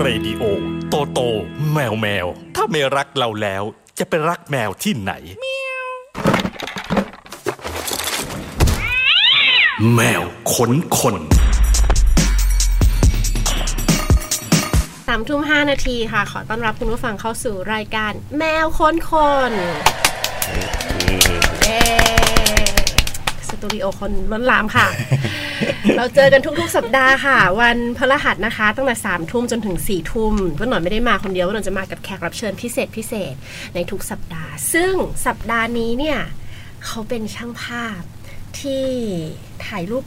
เรดิโอ โตโต แมวแมว ถ้าไม่รักเราแล้ว จะไปรักแมวที่ไหน แมวขนคน สามทุ่มห้านาทีค่ะ ขอต้อนรับคุณผู้ฟังเข้าสู่รายการ แมวคนคนเย้ ตูดิโอคนล้นหลามค่ะ เราเจอกันทุกๆ สัปดาห์ค่ะ วันพฤหัสนะคะ ตั้งแต่สามทุ่มจนถึงสี่ทุ่มก็หน่อยไม่ได้มาคนเดียวก็หน่อยจะมากับแขกรับเชิญพิเศษพิเศษในทุกสัปดาห์ ซึ่งสัปดาห์นี้เนี่ยเขาเป็นช่างภาพที่ถ่ายรูป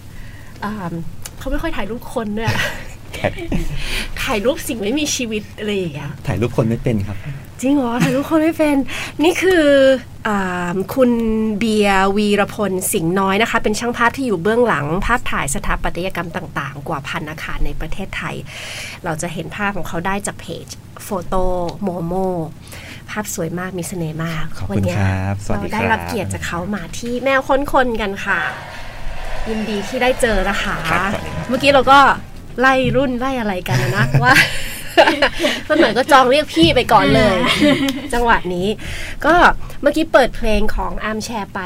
อ่าเขาไม่ค่อยถ่ายรูปคนด้วยอะถ่ายรูปสิ่งไม่มีชีวิตอะไรอย่างเงี้ยถ่ายรูปคนไม่เป็นครับ จริงเหรอถ่ายรูปคนไม่เป็น นี่คืออาคุณเบียร์วีรพลสิงห์น้อยนะคะ เป็นช่างภาพที่อยู่เบื้องหลัง ภาพถ่ายสถาปัตยกรรมต่าง ๆ กว่าพันอาคารในประเทศไทย เราจะเห็นภาพของเขาได้จากเพจโฟโต้โมโมภาพสวยมากมีเสน่ห์มากขอบคุณวัเนี้ยครับสวัสเราดีได้ครับรับเกียรติจากเขามาที่แมวค้นคนกันค่ะ ยินดีที่ได้เจอนะคะครับสวัสดีครับเมื่อกี้เราก็ไล่รุ่นไล่อะไรกันนะว่า ต้นหน่อยก็จองเรียกพี่ไปก่อนเลย จังหวะนี้ ก็เมื่อกี้เปิดเพลงของ Armchair ไป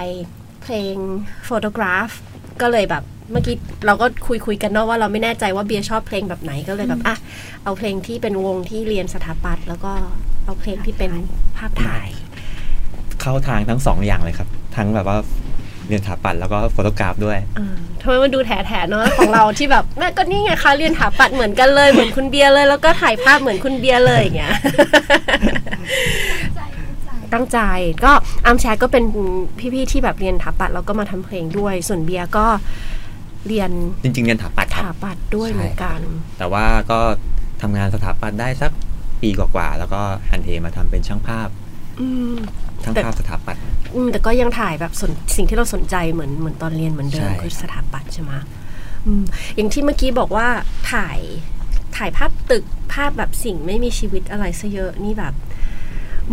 เพลง Photograph ก็เลยแบบเมื่อกี้เราก็คุยคุยกันเนาะว่าเราไม่แน่ใจว่าเบียร์ชอบเพลงแบบไหนก็เลยแบบอะเอาเพลงที่เป็นวงที่เรียนสถาปัตย์แล้วก็เอาเพลงที่เป็นภาพถ่าย เข้าทางทั้งสองอย่างเลยครับ ทั้งแบบว่า เรียนถาปัดแล้วก็ photograph ด้วยอ่าทำไมมันดูแถๆเนาะของเราที่แบบแม่ก็นี่ไงคะเรียนถาปัดเหมือนกันเลยเหมือนคุณเบียร์เลย แล้วก็ถ่ายภาพเหมือนคุณเบียร์เลยอย่างเงี้ยตั้งใจก็ Armchair ก็เป็นพี่ๆที่แบบเรียนถาปัดแล้วก็มาทำเพลงด้วย ส่วนเบียร์ก็เรียนจริง ๆ เรียนถาปัดครับถาปัดด้วยใช่เหมือนกัน แต่ว่าก็ทำงานสถาปัตย์ได้สักปีกว่าๆแล้วก็หันเหมาทำเป็นช่างภาพ อืมช่างภาพสถาปัตย์อืมแต่ก็ยังถ่ายแบบสนสิ่งที่เราสนใจเหมือนเหมือนตอนเรียนเหมือนเดิมใช่คือสถาปัตย์ใช่ไหมอืมอย่างที่เมื่อกี้บอกว่าถ่ายถ่ายภาพตึกภาพแบบสิ่งไม่มีชีวิตอะไรซะเยอะนี่แบบ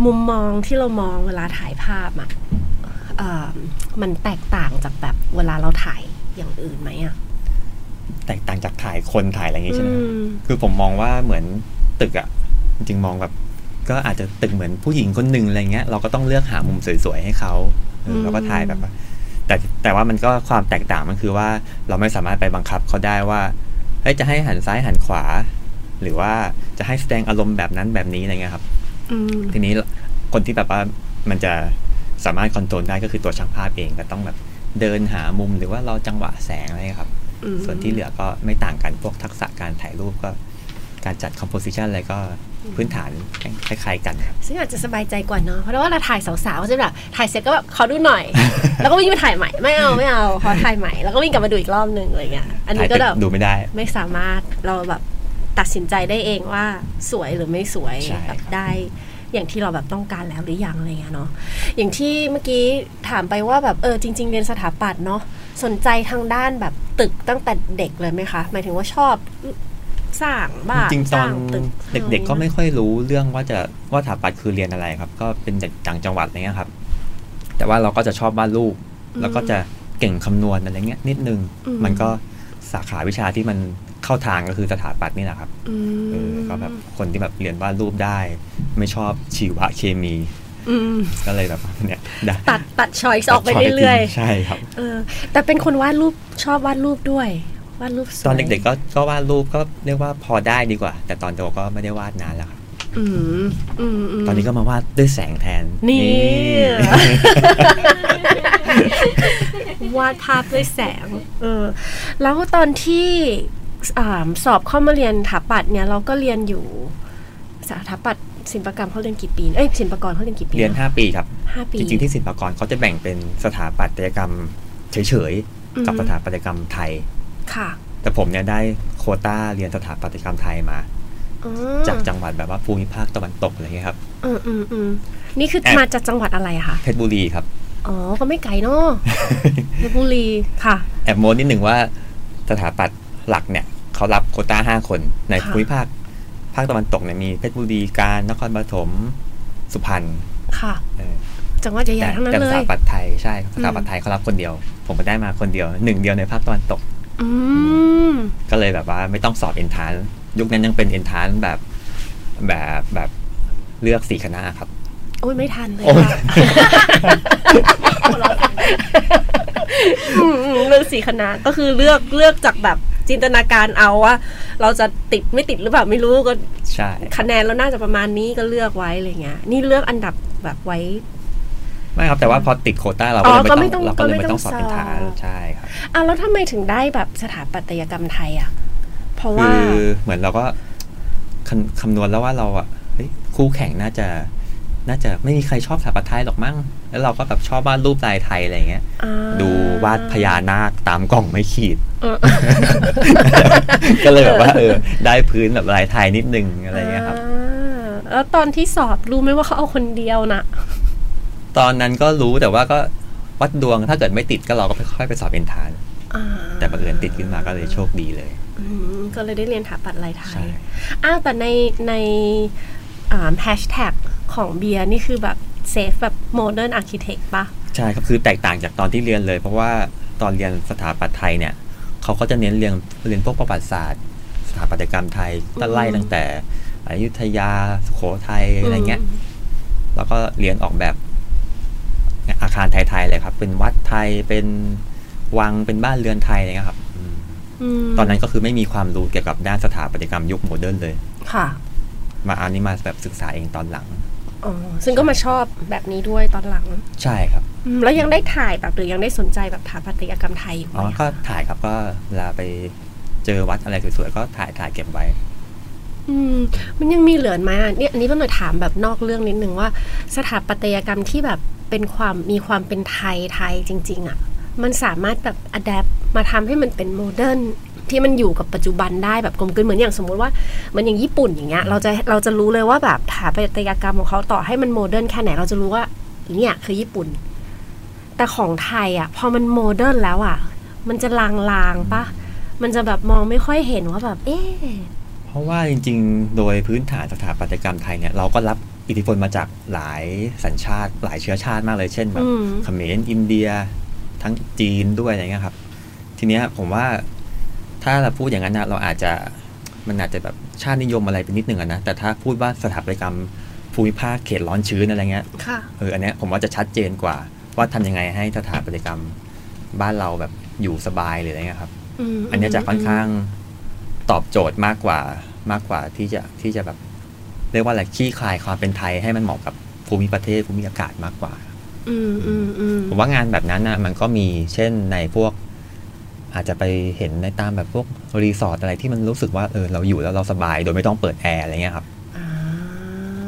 มุมมองที่เรามองเวลาถ่ายภาพอะเอ่อมันแตกต่างจากแบบเวลาเราถ่ายอย่างอื่นไหมอะแตกต่างจากถ่ายคนถ่ายอะไรอย่างงี้ใช่ไหมครับอืมคือผมมองว่าเหมือนตึกอะจริงๆมองแบบ ก็อาจจะตึกเหมือนผู้หญิงคนหนึ่งอะไรเงี้ยเราก็ต้องเลือกหามุมสวยๆให้เขาเออเราก็ถ่ายแบบว่าแต่แต่ว่ามันก็ความแตกต่างมันคือว่าเราไม่สามารถไปบังคับเขาได้ว่าเฮ้ยจะให้หันซ้ายหันขวา หรือว่าจะให้แสดงอารมณ์แบบนั้นแบบนี้อะไรเงี้ยครับอืมทีนี้คนที่แบบว่ามันจะสามารถคอนโทรลได้ก็คือตัวช่างภาพเองก็ต้องแบบเดินหามุมหรือว่าเราจังหวะแสงอะไรครับอืมส่วนที่เหลือก็ไม่ต่างกันพวกทักษะการถ่ายรูปก็ การจัดคอมโพสิชันอะไรก็ พื้นฐานคล้ายๆกันครับซึ่งอาจจะสบายใจกว่าเนาะเพราะว่าเราถ่ายสาวๆก็จะแบบถ่ายเสร็จก็แบบขอดูหน่อย แล้วก็วิ่งไปถ่ายใหม่ไม่เอาไม่เอาขอถ่ายใหม่แล้วก็วิ่งกลับมาดูอีกรอบหนึ่งอะไรเงี้ยอันนี้ถ่ายก็ตึกแบบดูไม่ได้ ไม่สามารถเราแบบตัดสินใจได้เองว่าสวยหรือไม่สวยใช่แบบได้ อย่างที่เราแบบต้องการแล้วหรือยังอะไรเงี้ยเนาะอย่างที่เมื่อกี้ถามไปว่าแบบเออจริง ๆ เรียนสถาปัตย์เนาะสนใจทางด้านแบบตึกตั้งแต่เด็กเลยไหมคะหมายถึงว่าชอบ สร้างบ้านจริงๆตสอนร้างตึกเด็ก ๆ ก็ไม่ค่อยรู้เรื่องว่าจะว่าสถาปัตย์คือเรียนอะไรครับ ก็เป็นเด็กต่างจังหวัดอะไรเงี้ยครับ แต่ว่าเราก็จะชอบวาดรูป แล้วก็จะเก่งคำนวณอะไรเงี้ยนิดนึงอืมมันก็สาขาวิชาที่มันเข้าทางก็คือสถาปัตย์นี่แหละครับอืเออมก็แบบคนที่แบบเรียนวาดรูปได้ ไม่ชอบชีวะเคมีอืมก็เลยแบบเนี่ยได้ตัดตัดชอยส์ออกไปเรื่อยใช่ครับๆเออแต่เป็นคนวาดรูปชอบวาดรูปด้วย วาดรูปสวยตอนเด็กๆก็ก็วาดรูปก็เรียกว่าพอได้ดีกว่า แต่ตอนโตก็ไม่ได้วาดนานแล้วครับอืมอืมมตอนนี้ก็มาวาดด้วยแสงแทน นี่ วาดภาพด้วยแสง เออ แล้วตอนที่อาสอบเข้ามาเรียนถาปัดเนี่ย เราก็เรียนอยู่สถาปัดศิลปกรรมเขาเรียนกี่ปี เอ้ยศิลปากรเขาเรียนกี่ปี เรียน 5 ปีครับห้าปี จริงๆที่ศิลปากรเขาจะแบ่งเป็นสถาปัตยกรรมเฉยอืมๆกับสถาปัตยกรรมไทย ค่ะ แต่ผมเนี่ยได้โควต้าเรียนสถาปัตยกรรมไทยมาอืมจากจังหวัดแบบว่าภูมิภาคตะวันตกอะไรเงี้ยครับ อืมอืมอืมนี่คือแอบมาจากจังหวัดอะไรอะคะเพชรบุรีครับ อ๋อ ก็ไม่ไกลเนาะเพชรบุรีค่ะ แอบโม้นิดหนึ่งว่าสถาปัตย์หลักเนี่ย เขารับโควต้าห้าคนในค่ะภูมิภาค ภาคตะวันตกเนี่ยมีเพชรบุรีการนครปฐมสุพรรณค่ะเออจังหวัดใหญ่แต่ๆทั้งนั้นแต่เลสยถาปัตย์ไทยใช่ครับสถาปัตย์ไทยเขารับคนเดียว ผมก็ได้มาคนเดียวหนึ่งเดียวในภาคตะวันตกอืม ก็เลยแบบว่าไม่ต้องสอบเอนทานยุคนั้นยังเป็นเอนทานแบบแบบแบบเลือกสี่คณะครับ โอ้ยไม่ทันเลยโอ้ยค่ะอืมอืมเลือกสี่คณะก็คือเลือกเลือกจากแบบจินตนาการเอาว่า เราจะติดไม่ติดหรือเปล่าไม่รู้ก็ใช่คะแนนเราน่าจะประมาณนี้ก็เลือกไว้อะไรเงี้ยนี่เลือกอันดับแบบไว้ ไม่ครับ แต่ว่าพอติดโควต้าเราอ๋ก็อเลยไม่ต้องก็ไม่ต้องเราก็เลยไม่ต้องก็สอบไม่ต้องเป็นฐานสอบใช่ครับอะแล้วทำไมถึงได้แบบสถาปัตยกรรมไทยอะ เพราะว่าคือเหมือนเราก็คำคำนวณแล้วว่าเราอะเฮ้ยคู่แข่งน่าจะน่าจะไม่มีใครชอบสถาปัตย์ไทยหรอกมั้ง แล้วเราก็แบบชอบวาดรูปลายไทยอะไรเงี้ยอ่าดูวาดพญานาคตามกล่องไม่ขีดเออก็เลยแบบว่าเออได้พื้นแบบลายไทยนิดนึงอะไรเงี้ยครับอ่าแล้วตอนที่สอบรู้ไหมว่าเขาเอาคนเดียวนะ ตอนนั้นก็รู้แต่ว่าก็วัดดวงถ้าเกิดไม่ติดก็เราก็ค่อยๆไปสอบเป็นฐานอ่าแต่บังเอิญติดขึ้นมาก็เลยโชคดีเลยอืมก็เลยได้เรียนถาปัดลายไทยใช่อ้าวแต่ในในแฮชแท็กของเบียร์นี่คือแบบเซฟแบบ modern architect ปะใช่ครับคือแตกต่างจากตอนที่เรียนเลย เพราะว่าตอนเรียนสถาปัตย์ไทยเนี่ยเขาก็จะเน้นเรียนเรียนพวกประวัติศาสตร์สถาปัตยกรรมไทยตั้งไล่ตั้งแต่อยุธยาสุโขทัยอะไรเงี้ยแล้วก็เรียนออกแบบ อาคารไทยๆเลยครับ เป็นวัดไทยเป็นวังเป็นบ้านเรือนไทยอะไรเงี้ยครับอืมมตอนนั้นก็คือไม่มีความรู้เกี่ยวกับด้านสถาปัตยกรรมยุคโมเดิร์นเลย ค่ะ มาอันนี้มาแบบศึกษาเองตอนหลังอ๋อซึ่งก็มาชอบแบบนี้ด้วยตอนหลัง ใช่ครับอืมแล้วยังได้ถ่ายแบบหรือยังได้สนใจแบบถาปัตยกรรมไทยอยู่ไหมอ๋อก็ถ่ายครับก็เวลาไปเจอวัดอะไรสวยๆก็ถ่ายถ่ายเก็บไว้ อืมมันยังมีเหลือไหมอะเนี่ยอันนี้เพิ่งมาถามแบบนอกเรื่องนิดนึงว่า สถาปัตยกรรมที่แบบเป็นความมีความเป็นไทยไทยจริง ๆ อะ มันสามารถแบบ adapt มาทำให้มันเป็น modern ที่มันอยู่กับปัจจุบันได้แบบกลมกลืนเหมือนอย่างสมมุติว่าเหมือนอย่างญี่ปุ่นอย่างเงี้ยเราจะเราจะรู้เลยว่าแบบสถาปัตยกรรมของเขาต่อให้มัน modern แค่ไหนเราจะรู้ว่าเนี่ยคือญี่ปุ่น แต่ของไทยอะ พอมัน modern แล้วอะ มันจะลางๆปะมันจะแบบมองไม่ค่อยเห็นว่าแบบ เอ๊ะ เพราะว่าจริง ๆ โดยพื้นฐานสถาปัตยกรรมไทยเนี่ยเราก็รับอิทธิพลมาจากหลายสัญชาติ หลายเชื้อชาติมากเลยเช่นแบบอืมเขมรอินเดีย ทั้งจีนด้วยอะไรเงี้ยครับ ทีเนี้ยผมว่าถ้าเราพูดอย่างนั้นนะเราอาจจะมันอาจจะแบบชาตินิยมอะไรไปนิดนึงอะนะแต่ถ้าพูดว่าสถาปัตยกรรมภูมิภาคเขตร้อนชื้นอะไรเงี้ยค่ะเอออันเนี้ยผมว่าจะชัดเจนกว่า ว่าทำยังไงให้สถาปัตยกรรมบ้านเราแบบอยู่สบายหรืออะไรเงี้ยครับมอันเนี้ยจะค่อนข้าง ตอบโจทย์มากกว่ามากกว่าที่จะที่จะแบบเรียกว่าอะไรขี้คลายความเป็นไทยให้มันเหมาะกับภูมิประเทศภูมิอากาศมากกว่าอืมอืมอืมผมว่างานแบบนั้นนะมันก็มีเช่นในพวก อาจจะไปเห็นในตามแบบพวกรีสอร์ทอะไรที่มันรู้สึกว่าเออเราอยู่แล้วเราสบายโดยไม่ต้องเปิดแอร์อะไรเงี้ยครับอ่า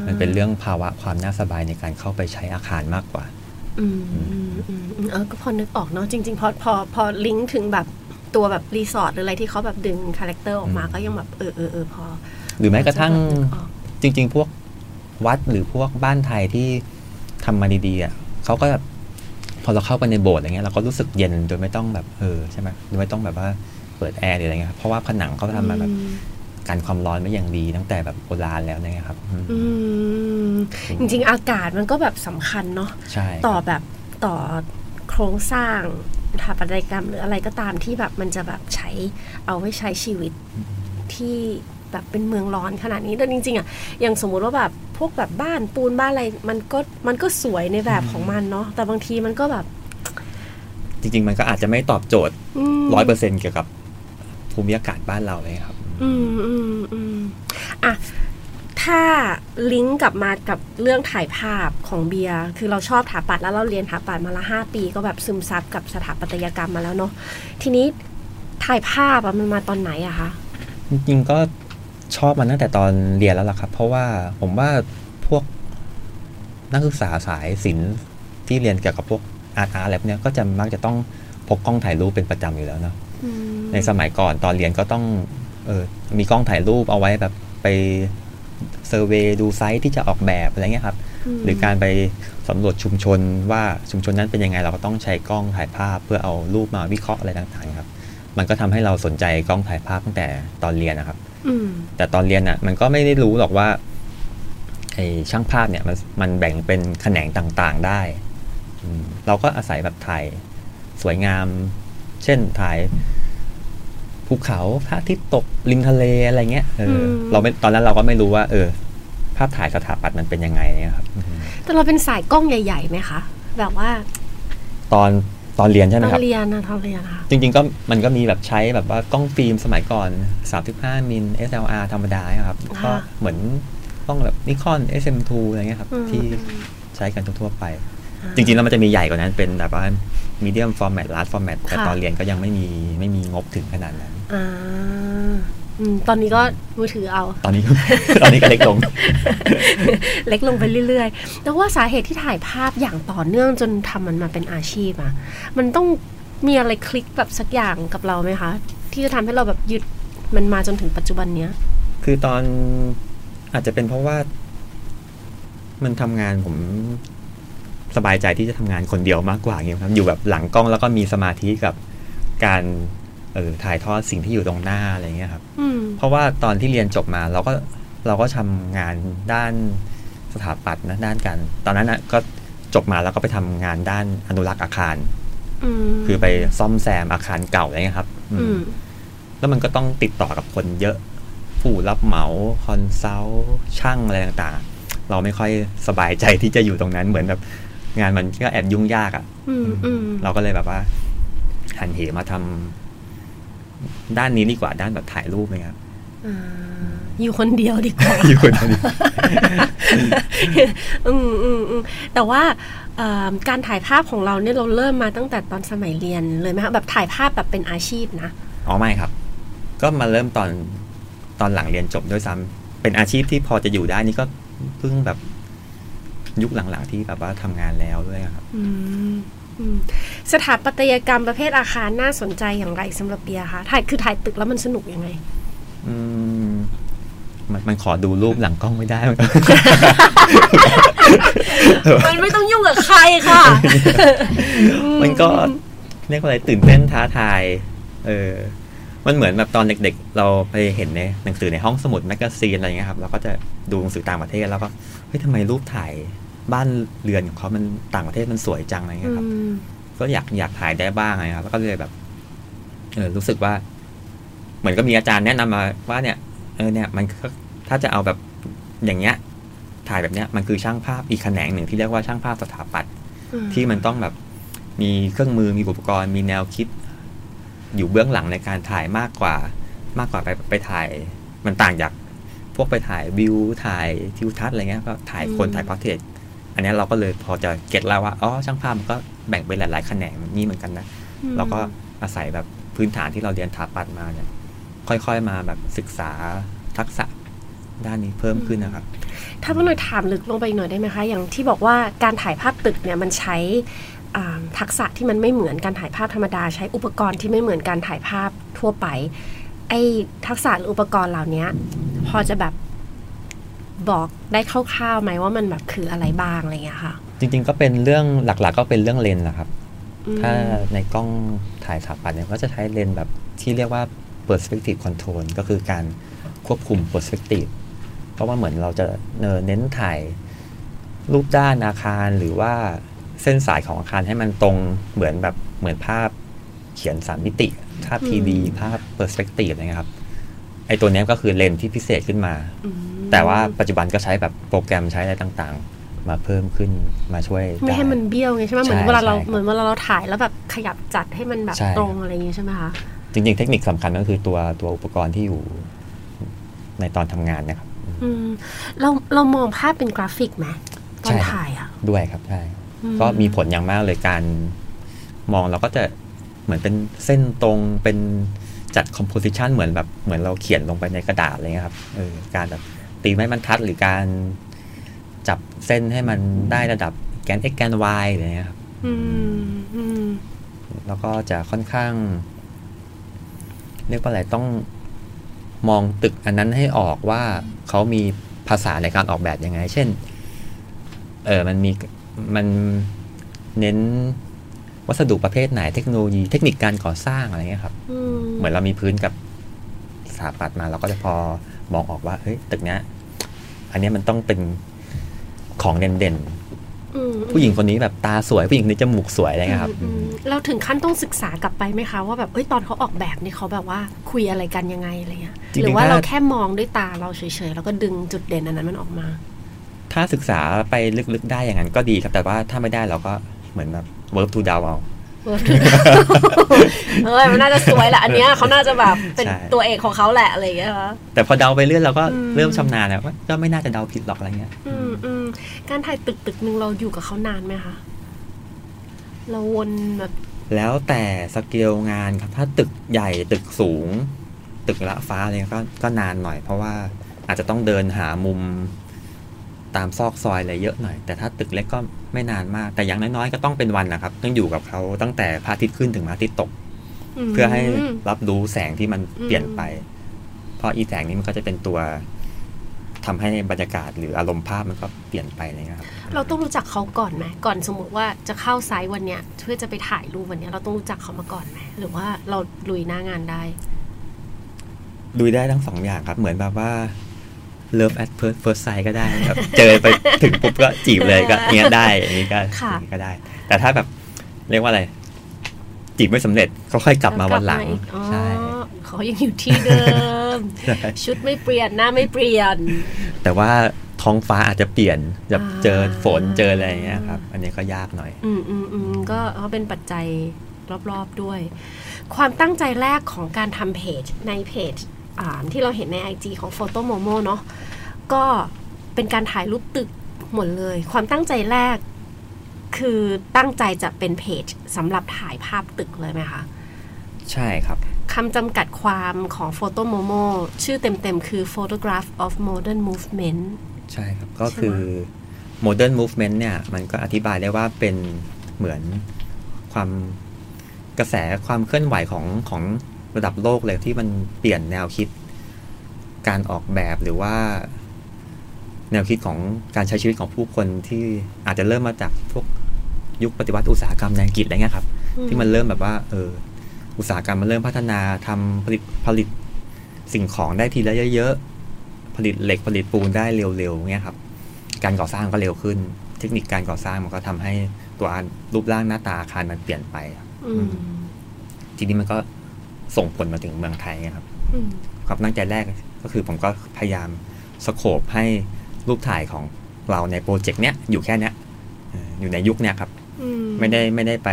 มันเป็นเรื่องภาวะความน่าสบายในการเข้าไปใช้อาคารมากกว่า อืมอืมอืมอืมเออก็พอนึกออกเนาะจริง ๆ พอพอพอลิงก์ถึงแบบ ตัวแบบรีสอร์ทหรืออะไรที่เขาแบบดึง character ออกมาอืมก็ยังแบบเออเออเออพอ หรือแม้กระทั่งพอจนึกออกจริง ๆ พวกวัดหรือพวกบ้านไทยที่ทำมาดีๆอะเขาก็แบบพอเราเข้าไปในโบสถ์อะไรเงี้ยเราก็รู้สึกเย็นโดยไม่ต้องแบบเออใช่ไหมโดยไม่ต้องแบบว่าเปิดแอร์หรืออะไรเงี้ยครับเพราะว่าผนังเขาทำมาแบบอืมกันความร้อนไม่อย่างดีตั้งแต่แบบโบราณแล้วเนี่ยครับอืมอืมจริง ๆ อากาศมันก็แบบสำคัญเนาะใช่ต่อแบบต่อโครงสร้างส ถาปัตยกรรมหรืออะไรก็ตามที่แบบมันจะแบบใช้เอาไว้ใช้ชีวิตที่แบบเป็นเมืองร้อนขนาดนี้แต่จริงๆอะอย่างสมมุติว่าแบบพวกแบบบ้านปูนบ้านอะไรมันก็มันก็สวยในแบบของมันเนาะแต่บางทีมันก็แบบ จริง ๆ มันก็อาจจะไม่ตอบโจทย์มร้อยเปอร์เซ็นเกี่ยวกับภูมิอากาศบ้านเราเลยครับ อืมอืมอืมอะ ถ้าลิงก์กลับมากับเรื่องถ่ายภาพของเบียร์คือเราชอบถาปัดแล้วเราเรียนถาปัดมาละห้าปี ก็แบบซึมซับกับสถาปัตยกรรมมาแล้วเนาะทีนี้ถ่ายภาพอะมันมาตอนไหนอะคะจริงๆก็ชอบมันตั้งแต่ตอนเรียนแล้วล่ะครับ เพราะว่าผมว่าพวกนักศึกษาสายศิลป์ที่เรียนเกี่ยวกับพวกอาร์ตอาร์อะไรพวกเนี้ยก็จะมักจะต้องพกกล้องถ่ายรูปเป็นประจำอยู่แล้วเนาะอืมในสมัยก่อนตอนเรียนก็ต้องเออมีกล้องถ่ายรูปเอาไว้แบบไป เซอร์เวยดูไซต์ที่จะออกแบบอะไรเงี้ยครับมหรือการไปสำรวจชุมชนว่าชุมชนนั้นเป็นยังไงเราก็ต้องใช้กล้องถ่ายภาพเพื่อเอารูปมาวิเคราะห์อะไรต่างๆครับ มันก็ทำให้เราสนใจกล้องถ่ายภาพตั้งแต่ตอนเรียนนะครับอืมแต่ตอนเรียนอะ มันก็ไม่ได้รู้หรอกว่าไอ้ช่างภาพเนี่ยมันมันแบ่งเป็นแขนงต่างๆได้อืมเราก็อาศัยแบบถ่ายสวยงาม เช่นถ่าย ภูเขาพระอาทิตย์ตกริมทะเลอะไรเงี้ยเอออมเราไม่ตอนนั้นเราก็ไม่รู้ว่า เออาพถ่ายสถาปัตย์มันเป็นยังไงเนี่ยครับอืมแต่เราเป็นสายกล้องใหญ่ๆไหมคะแบบว่า ตอนตอนเรียนใช่ไหตมอนครับเรียนนะตอนเรียนค่ะจริง ๆ ก็มันก็มีแบบใช้แบบว่ากล้องฟิล์มสมัยก่อน 35มิล SLR ธรรมดาครับอ่าก็เหมือนกล้องแบบนิคอน SM2 อะไรเงี้ยครับอืมที่ใช้กันทั่วๆไป จริงๆ แล้วมันจะมีใหญ่กว่านั้นเป็นแบบว่า medium format large format แต่ค่ะตอนเรียนก็ยังไม่มีไม่มีงบถึงขนาดนั้น อ่าอืมตอนนี้ก็มือถือเอา ตอนนี้ตอนนี้ก็เล็กลง เล็กลงไปเรื่อยๆ แต่ว่าสาเหตุที่ถ่ายภาพอย่างต่อเนื่องจนทำมันมาเป็นอาชีพอะมันต้องมีอะไรคลิกแบบสักอย่างกับเราไหมคะ ที่จะทำให้เราแบบยึดมันมาจนถึงปัจจุบันเนี้ย คือตอนอาจจะเป็นเพราะว่า มันทำงานผมสบายใจที่จะทำงานคนเดียวมากกว่าอย่างเงี้ยครับ อยู่แบบหลังกล้องแล้วก็มีสมาธิกับการ เออถ่ายทอดสิ่งที่อยู่ตรงหน้าอะไรเงี้ยครับอืมเพราะว่าตอนที่เรียนจบมาเราก็เราก็ทำงานด้านสถาปัตย์นะด้านการตอนนั้นนะก็จบมาแล้วก็ไปทำงานด้านอนุรักษ์อาคารอืมคือไปซ่อมแซมอาคารเก่าอะไรเงี้ยครับอืมอืมแล้วมันก็ต้องติดต่อกับคนเยอะ ผู้รับเหมา consult ช่างอะไรต่างๆ เราไม่ค่อยสบายใจที่จะอยู่ตรงนั้นเหมือนแบบ งานมันก็แอบยุ่งยากอะ่ะอืมอืมเราก็เลยแบบว่าหันเหมาทำ ด้านนี้ดีกว่าด้านแบบถ่ายรูปเลยครับอ่าอยู่คนเดียวดีกว่า อยู่คนเดียวอืมอืมอืมแต่ว่าเอ่อการถ่ายภาพของเราเนี่ยเราเริ่มมาตั้งแต่ตอนสมัยเรียนเลยไหมคะแบบถ่ายภาพแบบเป็นอาชีพนะ อ๋อไม่ครับ ก็มาเริ่มตอนตอนหลังเรียนจบด้วยซ้ำเป็นอาชีพที่พอจะอยู่ได้นี่ก็เพิ่งแบบยุคหลังๆที่แบบว่าทำงานแล้วด้วยครับอืมอืม สถาปัตยกรรมประเภทอาคารน่าสนใจอย่างไรสำหรับเบียร์คะถ่ายคือถ่ายตึกแล้วมันสนุกยังไง อืมมันมันขอดูรูปหลังกล้องไม่ได้มันก็มันไม่ต้องยุ่งกับใครค่ะ มันก็เรียกว่าอะไรตื่นเต้นท้าทาย เออ มันเหมือนแบบตอนเด็ก ๆ เราไปเห็นในหนังสือในห้องสมุด magazine อะไรเงี้ยครับ เราก็จะดูหนังสือต่างประเทศแล้วก็ เฮ้ยทำไมรูปถ่าย บ้านเรือนของเขามันต่างประเทศมันสวยจังอะไรเงี้ยครับอืมก็อยากอยากถ่ายได้บ้างอะไรครับแล้วก็เลยแบบเออรู้สึกว่า เหมือนก็มีอาจารย์แนะนำมาว่าเนี่ยเออเนี่ย มันก็ถ้าจะเอาแบบอย่างเงี้ย ถ่ายแบบเนี้ยมันคือช่างภาพอีกแขนงหนึ่งที่เรียกว่าช่างภาพสถาปัตย์ที่มันต้องแบบมีเครื่องมือมีอุปกรณ์มีแนวคิด อยู่เบื้องหลังในการถ่ายมากกว่ามากกว่าไปไปถ่าย มันต่างจากพวกไปถ่ายวิวถ่ายทิวทัศน์อะไรเงี้ยก็ถ่ายคนอืมถ่ายพอร์เทรต อันเนี้ยเราก็เลยพอจะเก็ตแล้วว่าอ๋อช่างภาพมันก็แบ่งเป็นหลาย ๆ แขนงนี่เหมือนกันนะเราก็อาศัยแบบพื้นฐานที่เราเรียนถาปัดมาเนี่ย ค่อยๆมาแบบศึกษาทักษะด้านนี้เพิ่มขึ้นนะครับ ถ้าพี่หน่อยถามลึกลงไปอีกหน่อยได้ไหมคะ อย่างที่บอกว่าการถ่ายภาพตึกเนี่ยมันใช้อ่าทักษะที่มันไม่เหมือนการถ่ายภาพธรรมดา ใช้อุปกรณ์ที่ไม่เหมือนการถ่ายภาพทั่วไป ไอ้ทักษะหรืออุปกรณ์เหล่านี้พอจะแบบ บอกได้คร่าวๆไหมว่ามันแบบคืออะไรบ้างอะไรอย่างเงี้ยค่ะ จริง ๆ ก็เป็นเรื่องหลักๆ ก็เป็นเรื่องเลนส์แหละครับอืมถ้าในกล้องถ่ายสถาปัตย์เนี่ยก็จะใช้เลนส์แบบที่เรียกว่า perspective control ก็คือการควบคุม perspective เพราะว่าเหมือนเราจะเนอเน้นถ่ายรูปด้านอาคารหรือว่าเส้นสายของอาคารให้มันตรงเหมือนแบบเหมือนภาพเขียนสามมิติ ภาพ 3D ภาพ perspective อะไรเงี้ยครับ ไอตัวเนี้ยก็คือเลนส์ที่พิเศษขึ้นมาอืมแต่ว่าปัจจุบันก็ใช้แบบโปรแกรมใช้อะไรต่างๆ มาเพิ่มขึ้นมาช่วยไม่ให้ด้มันเบี้ยวไงใช่ไหมเหมือนใช่เวลาเราใช่ครับเหมือนเวลาเราถ่ายแล้วแบบขยับจัดให้มันแบบใช่ตรงอะไรอย่างเงี้ยใช่ไหมคะจริงๆ เทคนิคสำคัญก็คือตัวตัวอุปกรณ์ที่อยู่ในตอนทำงานนะครับอืมเราเรามองภาพเป็นกราฟิกไหมตอใช่นครับถ่ายอะด้วยครับใช่อืมก็มีผลอย่างมากเลยการมองเราก็จะเหมือนเป็นเส้นตรงเป็น จัดคอมโพสิชันเหมือนแบบเหมือนเราเขียนลงไปในกระดาษอะไรเงี้ยครับเออการแบบตีไม้บรรทัดหรือการจับเส้นให้มันได้ระดับแกน x แกน y อะไรเงี้ยครับอืมอืมแล้วก็จะค่อนข้าง เรียกว่าอะไรต้องมองตึกอันนั้นให้ออกว่าเขามีภาษาในการออกแบบยังไง เช่น เออมันมีมันเน้น วัสดุประเภทไหนเทคโนโลยีเทคนิคการก่อสร้างอะไรเงี้ยครับอืมเหมือนเรามีพื้นกับสถาปัตย์มาเราก็จะพอมองออกว่าเฮ้ยตึกเนี้ยอันเนี้ยมันต้องเป็นของเด่นอืมๆผู้หญิงคนนี้แบบตาสวยผู้หญิงคนนี้จมูกสวยอะไรเงี้ยครับอืมอืมเราถึงขั้นต้องศึกษากลับไปไหมคะว่าแบบเอ้ยตอนเขาออกแบบนี่เขาแบบว่าคุยอะไรกันยังไงอะไรเงี้ยจริงๆหรือว่าถ้าเราแค่มองด้วยตาเราเฉยๆแล้วก็ดึงจุดเด่นอันนั้นมันออกมา ถ้าศึกษาไปลึกๆได้อย่างนั้นก็ดีครับแต่ว่าถ้าไม่ได้เราก็เหมือนแบบ work to down เอาเออเฮ้ยมันน่าจะสวยแหละอันเนี้ยเขาน่าจะแบบเป็นใช่ตัวเอกของเขาแหละอะไรอย่างเงี้ยค่ะแต่พอเดาไปเรื่อยเราก็อืมเริ่มชำนาญแล้วว่าก็ไม่น่าจะเดาผิดหรอกอะไรเงี้ยอืมอืมการถ่ายตึกตึกหนึ่งเราอยู่กับเขานานไหมคะเราวนแบบ แล้วแต่สเกลงานครับ ถ้าตึกใหญ่ตึกสูง ตึกละฟ้าอะไรก็ก็นานหน่อย เพราะว่าอาจจะต้องเดินหามุม ตามซอกซอยอะไรเยอะหน่อย แต่ถ้าตึกเล็กก็ไม่นานมาก แต่อย่างน้อยๆก็ต้องเป็นวันนะครับ ต้องอยู่กับเขาตั้งแต่พระอาทิตย์ขึ้นถึงพระอาทิตย์ตก เพื่อให้รับรู้แสงที่มันเปลี่ยนไป เพราะอีแสงนี้มันก็จะเป็นตัวทำให้บรรยากาศหรืออารมณ์ภาพมันก็เปลี่ยนไปอะไรเงี้ยครับ เราต้องรู้จักเขาก่อนไหมก่อนสมมติว่าจะเข้าไซต์วันเนี้ยเพื่อจะไปถ่ายรูปวันเนี้ย เราต้องรู้จักเขามาก่อนไหมหรือว่าเราลุยหน้างานได้ดูได้ทั้งสองอย่างครับ เหมือนแบบว่า love at first first sight ก็ได้ครับเจอไปถึงปุ๊บก็จีบเลยก็เนี้ยได้อย่างนี้ก็ค่ะอย่างนี้ก็ได้ แต่ถ้าแบบเรียกว่าอะไร จีบไม่สำเร็จก็ค่อยกลับมาวันหลังอีกอ๋อใช่เขายังอยู่ที่เดิม ชุดไม่เปลี่ยนหน้าไม่เปลี่ยน แต่ว่าท้องฟ้าอาจจะเปลี่ยนแบบอ่าเจอฝนเจออะไรอย่างเงี้ยครับ อันนี้ก็ยากหน่อย อืมอืมอืมก็ก็เป็นปัจจัยรอบๆด้วย ความตั้งใจแรกของการทำเพจในเพจอ่า ที่เราเห็นใน IG ของ Photo Momo เนาะก็เป็นการถ่ายรูปตึกหมดเลย ความตั้งใจแรกคือตั้งใจจะเป็นเพจสำหรับถ่ายภาพตึกเลยไหมคะ ใช่ครับคำจำกัดความของ Photo Momo ชื่อเต็มๆ คือ Photograph of Modern Movement ใช่ครับ ก็คือ modern movement เนี่ย มันก็อธิบายได้ว่าเป็นเหมือนความกระแสความเคลื่อนไหวของของ ระดับโลกเลยที่มันเปลี่ยนแนวคิด การออกแบบหรือว่า แนวคิดของการใช้ชีวิตของผู้คนที่อาจจะเริ่มมาจากพวกยุคปฏิวัติอุตสาหกรรมในอังกฤษอะไรเงี้ยครับอืมที่มันเริ่มแบบว่า เออ อุตสาหกรรมมันเริ่มพัฒนาทำผลิตผลิตสิ่งของได้ทีละเยอะๆผลิตเหล็กผลิตปูนได้เร็วๆเงี้ยครับ การก่อสร้างก็เร็วขึ้น เทคนิคการก่อสร้างมันก็ทำให้ตัวอารูปร่างหน้าตาอาคารมันเปลี่ยนไปครับอืมทีนี้มันก็ ส่งผลมาถึงเมืองไทยนะครับอืมความตั้งใจแรกก็คือผมก็พยายามสโคบให้รูปถ่ายของเราในโปรเจกต์เนี้ยอยู่แค่เนี้ยเอออยู่ในยุคเนี้ยครับอืมไม่ได้ไม่ได้ไป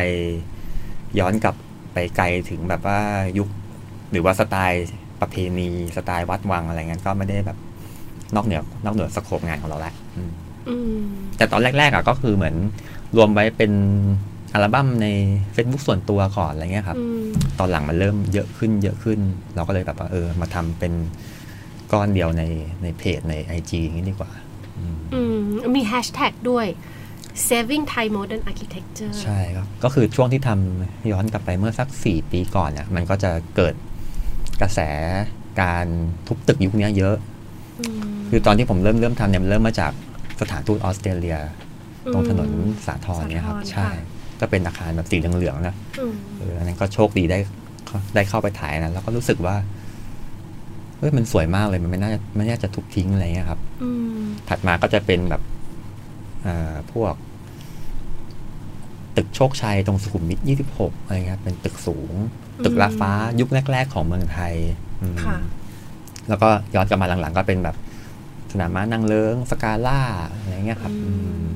ย้อนกลับไปไกลถึงแบบว่ายุค หรือว่าสไตล์ประเพณีสไตล์วัดวังอะไรเงี้ยก็ไม่ได้แบบนอกเหนือนอกเหนือสโคปงานของเราละอืมอืมแต่ตอนแรกๆอะก็คือเหมือนรวมไว้เป็น อัลบั้มใน Facebook ส่วนตัวก่อนอะไรเงี้ยครับอืมตอนหลังมันเริ่มเยอะขึ้นเยอะขึ้น เราก็เลยแบบว่าเออ มาทำเป็นก้อนเดียวในในเพจใน IG อย่างนี้ดีกว่าอืมอืม มีแฮชแท็กด้วย saving Thai modern architecture ใช่ครับ ก็คือช่วงที่ทำย้อนกลับไปเมื่อสักสี่ปีก่อนเนี่ยมันก็จะเกิดกระแสการทุบตึกยุคเนี้ยเยอะอืมคือตอนที่ผมเริ่มเริ่มทำเนี่ยมันเริ่มมาจากสถานทูตออสเตรเลีย ตรงถนนสาทรเนี่ยครับสาธรใช่ค่ะ ก็เป็นอาคารแบบสีเหลืองๆนะอืมเอออันนั้นก็โชคดีได้ได้เข้าไปถ่ายนะแล้วก็รู้สึกว่าเฮ้ยมันสวยมากเลยมันไม่น่าไม่น่าจะทุบทิ้งอะไรเงี้ยครับอืมถัดมาก็จะเป็นแบบเอ่อพวก ตึกโชคชัยตรงสุขุมวิท26อะไรเงี้ยเป็นตึกสูง ตึกละฟ้ายุคแรก ๆ ของเมืองไทยอืมค่ะแล้วก็ย้อนกลับมาหลังๆ ก็เป็นแบบสนามม้านางเลิงสกาล่าอะไรเงี้ยครับอืมอืม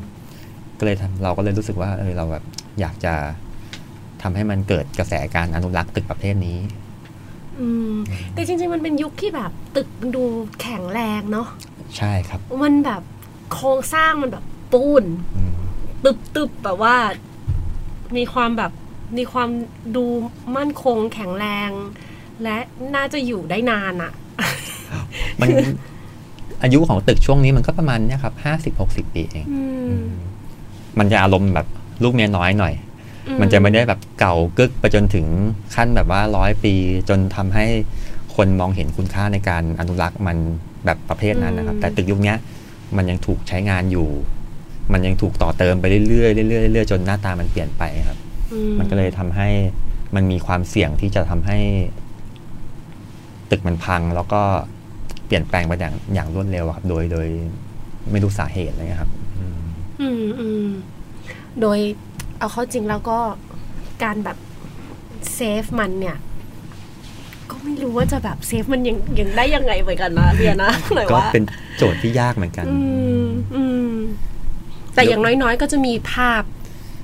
ก็เลยทำเราก็เลยรู้สึกว่าเออเราแบบ อยากจะทำให้มันเกิดกระแสการอนุรักษ์ตึกประเภทนี้อืมแต่จริงๆ มันเป็นยุคที่แบบตึกมันดูแข็งแรงเนาะใช่ครับ มันแบบโครงสร้างมันแบบปูนอืมตึบตึบแบบว่า มีความแบบมีความดูมั่นคงแข็งแรง และน่าจะอยู่ได้นานอะมันอายุของตึกช่วงนี้มันก็ประมาณเนี่ยครับห้าสิบหกสิบปีเองอืมมันจะอารมณ์แบบ ลูกเมียน้อยหน่อยอืมันจะไม่ได้แบบเก่ากึกไปจนถึงขั้นแบบว่าร้อยปี จนทำให้คนมองเห็นคุณค่าในการอนุรักษ์มันแบบประเภทนั้นนะครับ แต่ตึกยุคเนี้ยมันยังถูกใช้งานอยู่ มันยังถูกต่อเติมไปเรื่อยๆเรื่อยๆเรื่อยๆจนหน้าตามันเปลี่ยนไปครับอืมันก็เลยทำให้มันมีความเสี่ยงที่จะทำให้ตึกมันพังแล้วก็เปลี่ยนแปลงไปอย่างอย่างรวดเร็วอะครับ โดยโดยไม่รู้สาเหตุอะไรเงี้ยครับ อืมอืมอืม โดยเอาเข้าจริงแล้วก็การแบบ save มันเนี่ย ก็ไม่รู้ว่าจะแบบ save มันยังยังได้ยังไงเหมือนกันนะเบียร์นะหน่อยก็ว่าเป็นโจทย์ที่ยากเหมือนกันอืมอืมแต่อย่างน้อยๆ ก็จะมีภาพ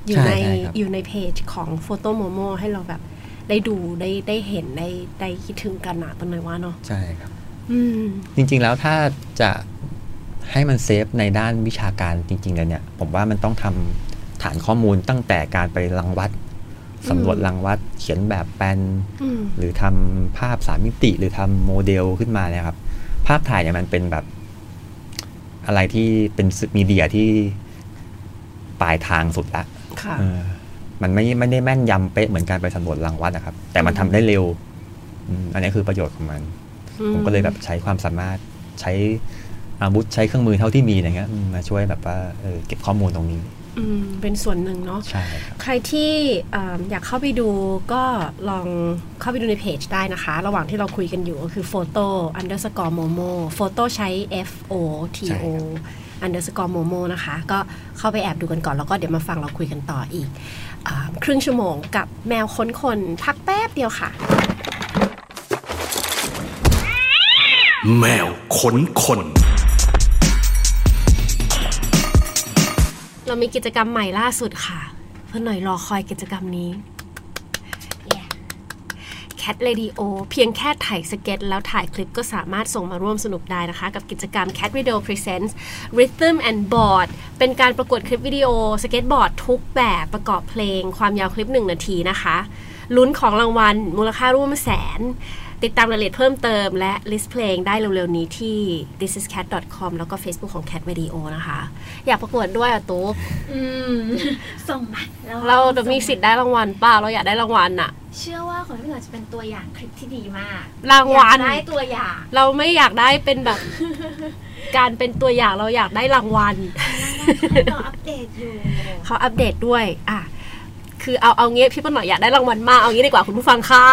อยู่ใช่ในใช่ครับอยู่ในเพจของ Foto Momo ให้เราแบบได้ดูได้ได้เห็นได้ได้คิดถึงกันนะตอนหน่อยว่าเนาะใช่ครับอืมจริงๆแล้วถ้าจะให้มันเซฟในด้านวิชาการจริงๆเลยเนี่ย ผมว่ามันต้องทำ ฐานข้อมูลตั้งแต่การไปรังวัดสำรวจรังวัดเขียนแบบแปลนอืมหรือทำภาพสามมิติหรือทำโมเดลขึ้นมาเนี่ยครับ ภาพถ่ายเนี่ยมันเป็นแบบ อะไรที่เป็นมีเดียที่ปลายทางสุดละค่ะเออมันไม่ไม่ได้แม่นยำเป๊ะเหมือนการไปสำรวจรังวัดนะครับ แต่มันทำได้เร็วอืมอันนี้คือประโยชน์ของมัน ผมก็เลยแบบใช้ความสามารถใช้อาวุธใช้เครื่องมือเท่าที่มีอะไรเงี้ยอืมมาช่วยแบบว่าเออเก็บข้อมูลตรงนี้อืม เป็นส่วนหนึ่งเนาะใช่ครับใครที่อ่าอยากเข้าไปดูก็ลองเข้าไปดูในเพจได้นะคะ ระหว่างที่เราคุยกันอยู่ก็คือ photo underscore momo photo ใช้ f o t ใช่ o ครับ underscore momo นะคะ ก็เข้าไปแอบดูกันก่อน แล้วก็เดี๋ยวมาฟังเราคุยกันต่ออีกอาครึ่งชั่วโมงกับแมวค้นคนพักแป๊บเดียวค่ะ แมวขนคน เรามีกิจกรรมใหม่ล่าสุดค่ะ เพื่อนหน่อยรอคอยกิจกรรมนี้ Cat Radio เพียงแค่ถ่ายสเก็ต แล้วถ่ายคลิปก็สามารถส่งมาร่วมสนุกได้นะคะ กับกิจกรรม Cat Radio Presents Rhythm and Board เป็นการประกวดคลิปวิดีโอสเก็ตบอร์ดทุกแบบประกอบเพลงความยาวคลิป 1 นาทีนะคะลุ้นของรางวัลมูลค่าร่วมแสน ติดตามรายละเอียดเพิ่มเติมและ list เพลงได้เร็วๆนี้ที่ thisiscat.com แล้วก็ Facebook ของ Cat Radio นะคะ อยากประกวดด้วยอะตุ๊กอืมส่งมาเราจะมีสิทธิ์ได้รางวัลเปล่าเราอยากได้รางวัลอะเชื่อว่าคนที่เหลือจะเป็นตัวอย่างคลิปที่ดีมาก รางวัลอยากได้ตัวอย่าง เราไม่อยากได้เป็นแบบ การเป็นตัวอย่างเราอยากได้รางวัลเราอัปเดตอยู่เขาอัปเดตด้วยอะ คือเอาเอางี้พี่ป้นหน่อยอยากได้รางวัลมากเอางี้ดีกว่าคุณผู้ฟังคะ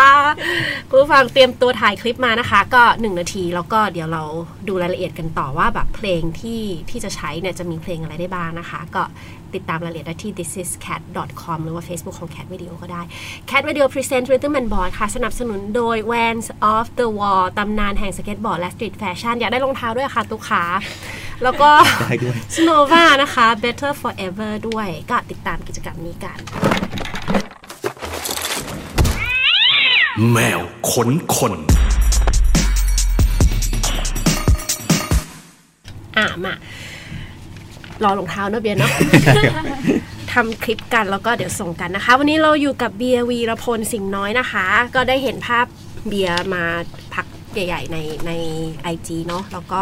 คุณผู้ฟังเตรียมตัวถ่ายคลิปมานะคะ ก็หนึ่งนาทีแล้วก็เดี๋ยวเราดูรายละเอียดกันต่อว่าแบบเพลงที่ที่จะใช้เนี่ยจะมีเพลงอะไรได้บ้างนะคะ ก็ติดตามรายละเอียดได้ที่ thisiscat.com หรือว่า Facebook ของ Cat Video ก็ได้ Cat Video Present Rhythm and Board ค่ะ สนับสนุนโดย Vans Off the Wall ตำนานแห่งสเก็ตบอร์ดและ street fashion อยากได้รองเท้าด้วยค่ะตุ๊กขา แล้วก็ได้ด้วย Snova นะคะ Better Forever ด้วยก็ติดตามกิจกรรมนี้กัน แมวขนคนอะมารอรองเท้าเนอะเบียร์เนาะทำคลิปกันแล้วก็เดี๋ยวส่งกันนะคะ วันนี้เราอยู่กับเบียร์วีรพลสิ่งน้อยนะคะ ก็ได้เห็นภาพเบียร์มาพักใหญ่ ๆ ในใน IG เนาะแล้วก็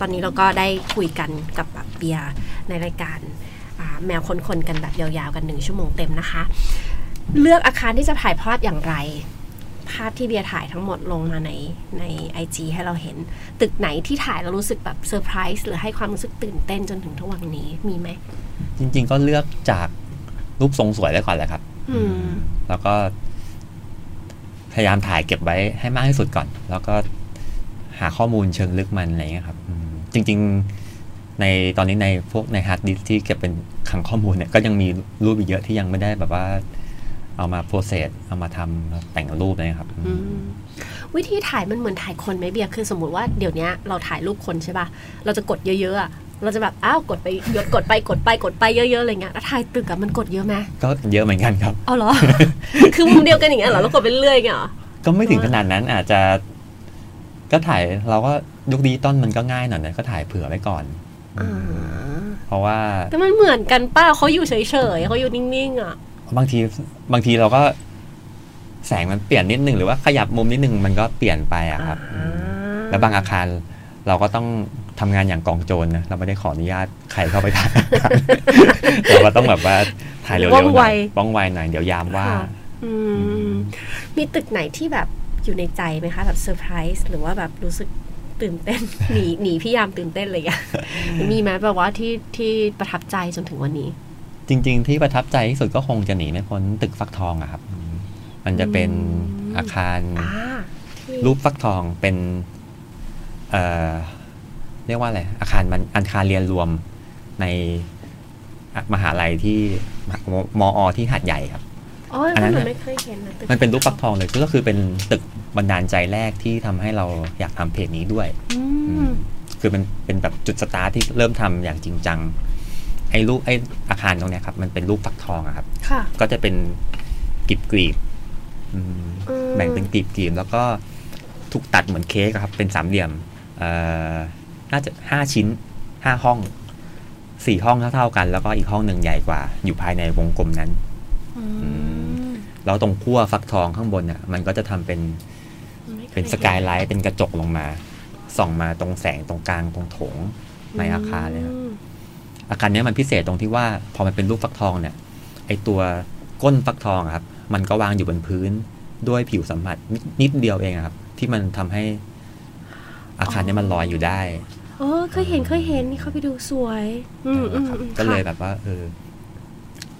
ตอนนี้เราก็ได้คุยกันกับแบบเบียร์ในรายการอ่าแมวคนๆกันแบบยาวๆกันหนึ่งชั่วโมงเต็มนะคะ เลือกอาคารที่จะถ่ายทอดอย่างไร ภาพที่เบียร์ถ่ายทั้งหมดลงมาในใน IG ให้เราเห็น ตึกไหนที่ถ่ายแล้วรู้สึกแบบเซอร์ไพรส์หรือให้ความรู้สึกตื่นเต้นจนถึงทุกวันนี้มีไหม จริงๆก็เลือกจากรูปทรงสวยไว้ก่อนแหละครับอืมแล้วก็พยายามถ่ายเก็บไว้ให้มากที่สุดก่อน แล้วก็หาข้อมูลเชิงลึกมันอะไรเงี้ยครับอืม จริง ๆ ในตอนนี้ในพวกในฮาร์ดดิสก์ที่เก็บเป็นคลังข้อมูลเนี่ยก็ยังมีรูปอีกเยอะที่ยังไม่ได้แบบว่าเอามา process เอามาทำแต่งรูปเลยครับอืมอืมวิธีถ่ายมันเหมือนถ่ายคนไหมเบียร์คือสมมติว่าเดี๋ยวนี้เราถ่ายรูปคนใช่ป่ะ เราจะกดเยอะๆอะเราจะแบบอ้าวกดไปยดกดไปกดไปกดไปเยอะๆอะไรเงี้ยแล้วถ่ายตึกอะมันกดเยอะไหมก็เยอะเหมือนกันครับเอาเหรอ คือมุมเดียวกันอย่างเงี้ยเหรอแล้วกดไปเรื่อยๆเงี้ยเหรอก็ไม่ถึงขนาดนั้นอาจจะ ก็ถ่ายเราก็ ยุคดีต้นมันก็ง่ายหน่อยนะก็ถ่ายเผื่อไว้ก่อนอ่าเพราะว่าแต่มันเหมือนกันป้าเขาอยู่เฉยๆเขาอยู่นิ่งๆอะบางทีบางทีเราก็แสงมันเปลี่ยนนิดนึงหรือว่าขยับมุมนิดนึงมันก็เปลี่ยนไปอะครับอืมแล้วบางอาคารเราก็ต้องทำงานอย่างกองโจรนะเราไม่ได้ขออนุญาตใครเข้าไปถ่ายเราก็ต้องแบบว่าถ่ายเร็วๆหว่องน่ไวอยว่องไวหน่อยเดี๋ยวยามว่าค่ะอืมมีตึกไหนที่แบบอยู่ในใจไหมคะแบบเซอร์ไพรส์หรือว่าแบบรู้สึก ตื่นเต้น หนีหนีพี่ยามตื่นเต้นอะไรอย่างเงี้ยมีไหมแบบว่าที่ที่ประทับใจจนถึงวันนี้ จริง ๆ ที่ประทับใจที่สุดก็คงจะหนีไม่พ้นตึกฟักทองอะครับอืมมันจะเป็นอืมอาคารอ่าที่รูปฟักทองเป็นเอ่อเรียกว่าอะไรอาคารมันอาคารเรียนรวมในอะมหาลัยที่มมมอที่หาดใหญ่ครับโอ้ยอันนั้นมันน่ะไม่เคยเห็นนะตึกมันเป็นรูปฟักทองเลยก็คือเป็นตึก บันดาลใจแรกที่ทำให้เราอยากทำเพจนี้ด้วยอือืมมคือมันเป็นแบบจุดสตาร์ทที่เริ่มทำอย่างจริงจังไอ้รูปไอ้อาคารตรงเนี้ยครับ มันเป็นรูปฟักทองอะครับค่ะก็จะเป็นกลีบกลีบๆอืมอืมแบ่งเป็นกลีบกลีบแล้วก็ถูกตัดเหมือนเค้กอะครับ เป็นสามเหลี่ยมเอ่อน่าจะห้าชิ้นห้าห้องสี่ห้องเท่าๆกัน แล้วก็อีกห้องหนึ่งใหญ่กว่า อยู่ภายในวงกลมนั้นอืมแล้วตรงขั้วฟักทองข้างบนเนี่ยมันก็จะทำเป็น เป็นสกายไลท์เป็นกระจกลงมา ส่องมาตรงแสงตรงกลางตรงโถงในอาคารเลยครับอืมอาคารเนี้ยมันพิเศษตรงที่ว่า พอมันเป็นรูปฟักทองเนี่ย ไอตัวก้นฟักทองอะครับ มันก็วางอยู่บนพื้นด้วยผิวสัมผัสนิดนิดเดียวเองอะครับ ที่มันทำให้อาคารเนี้ยมันลอยอยู่ได้โอ้เคยเห็นเคยเห็นนี่เขาไปดูสวย อืมอืมนะครับอืมก็เลยค่ะแบบว่าเออ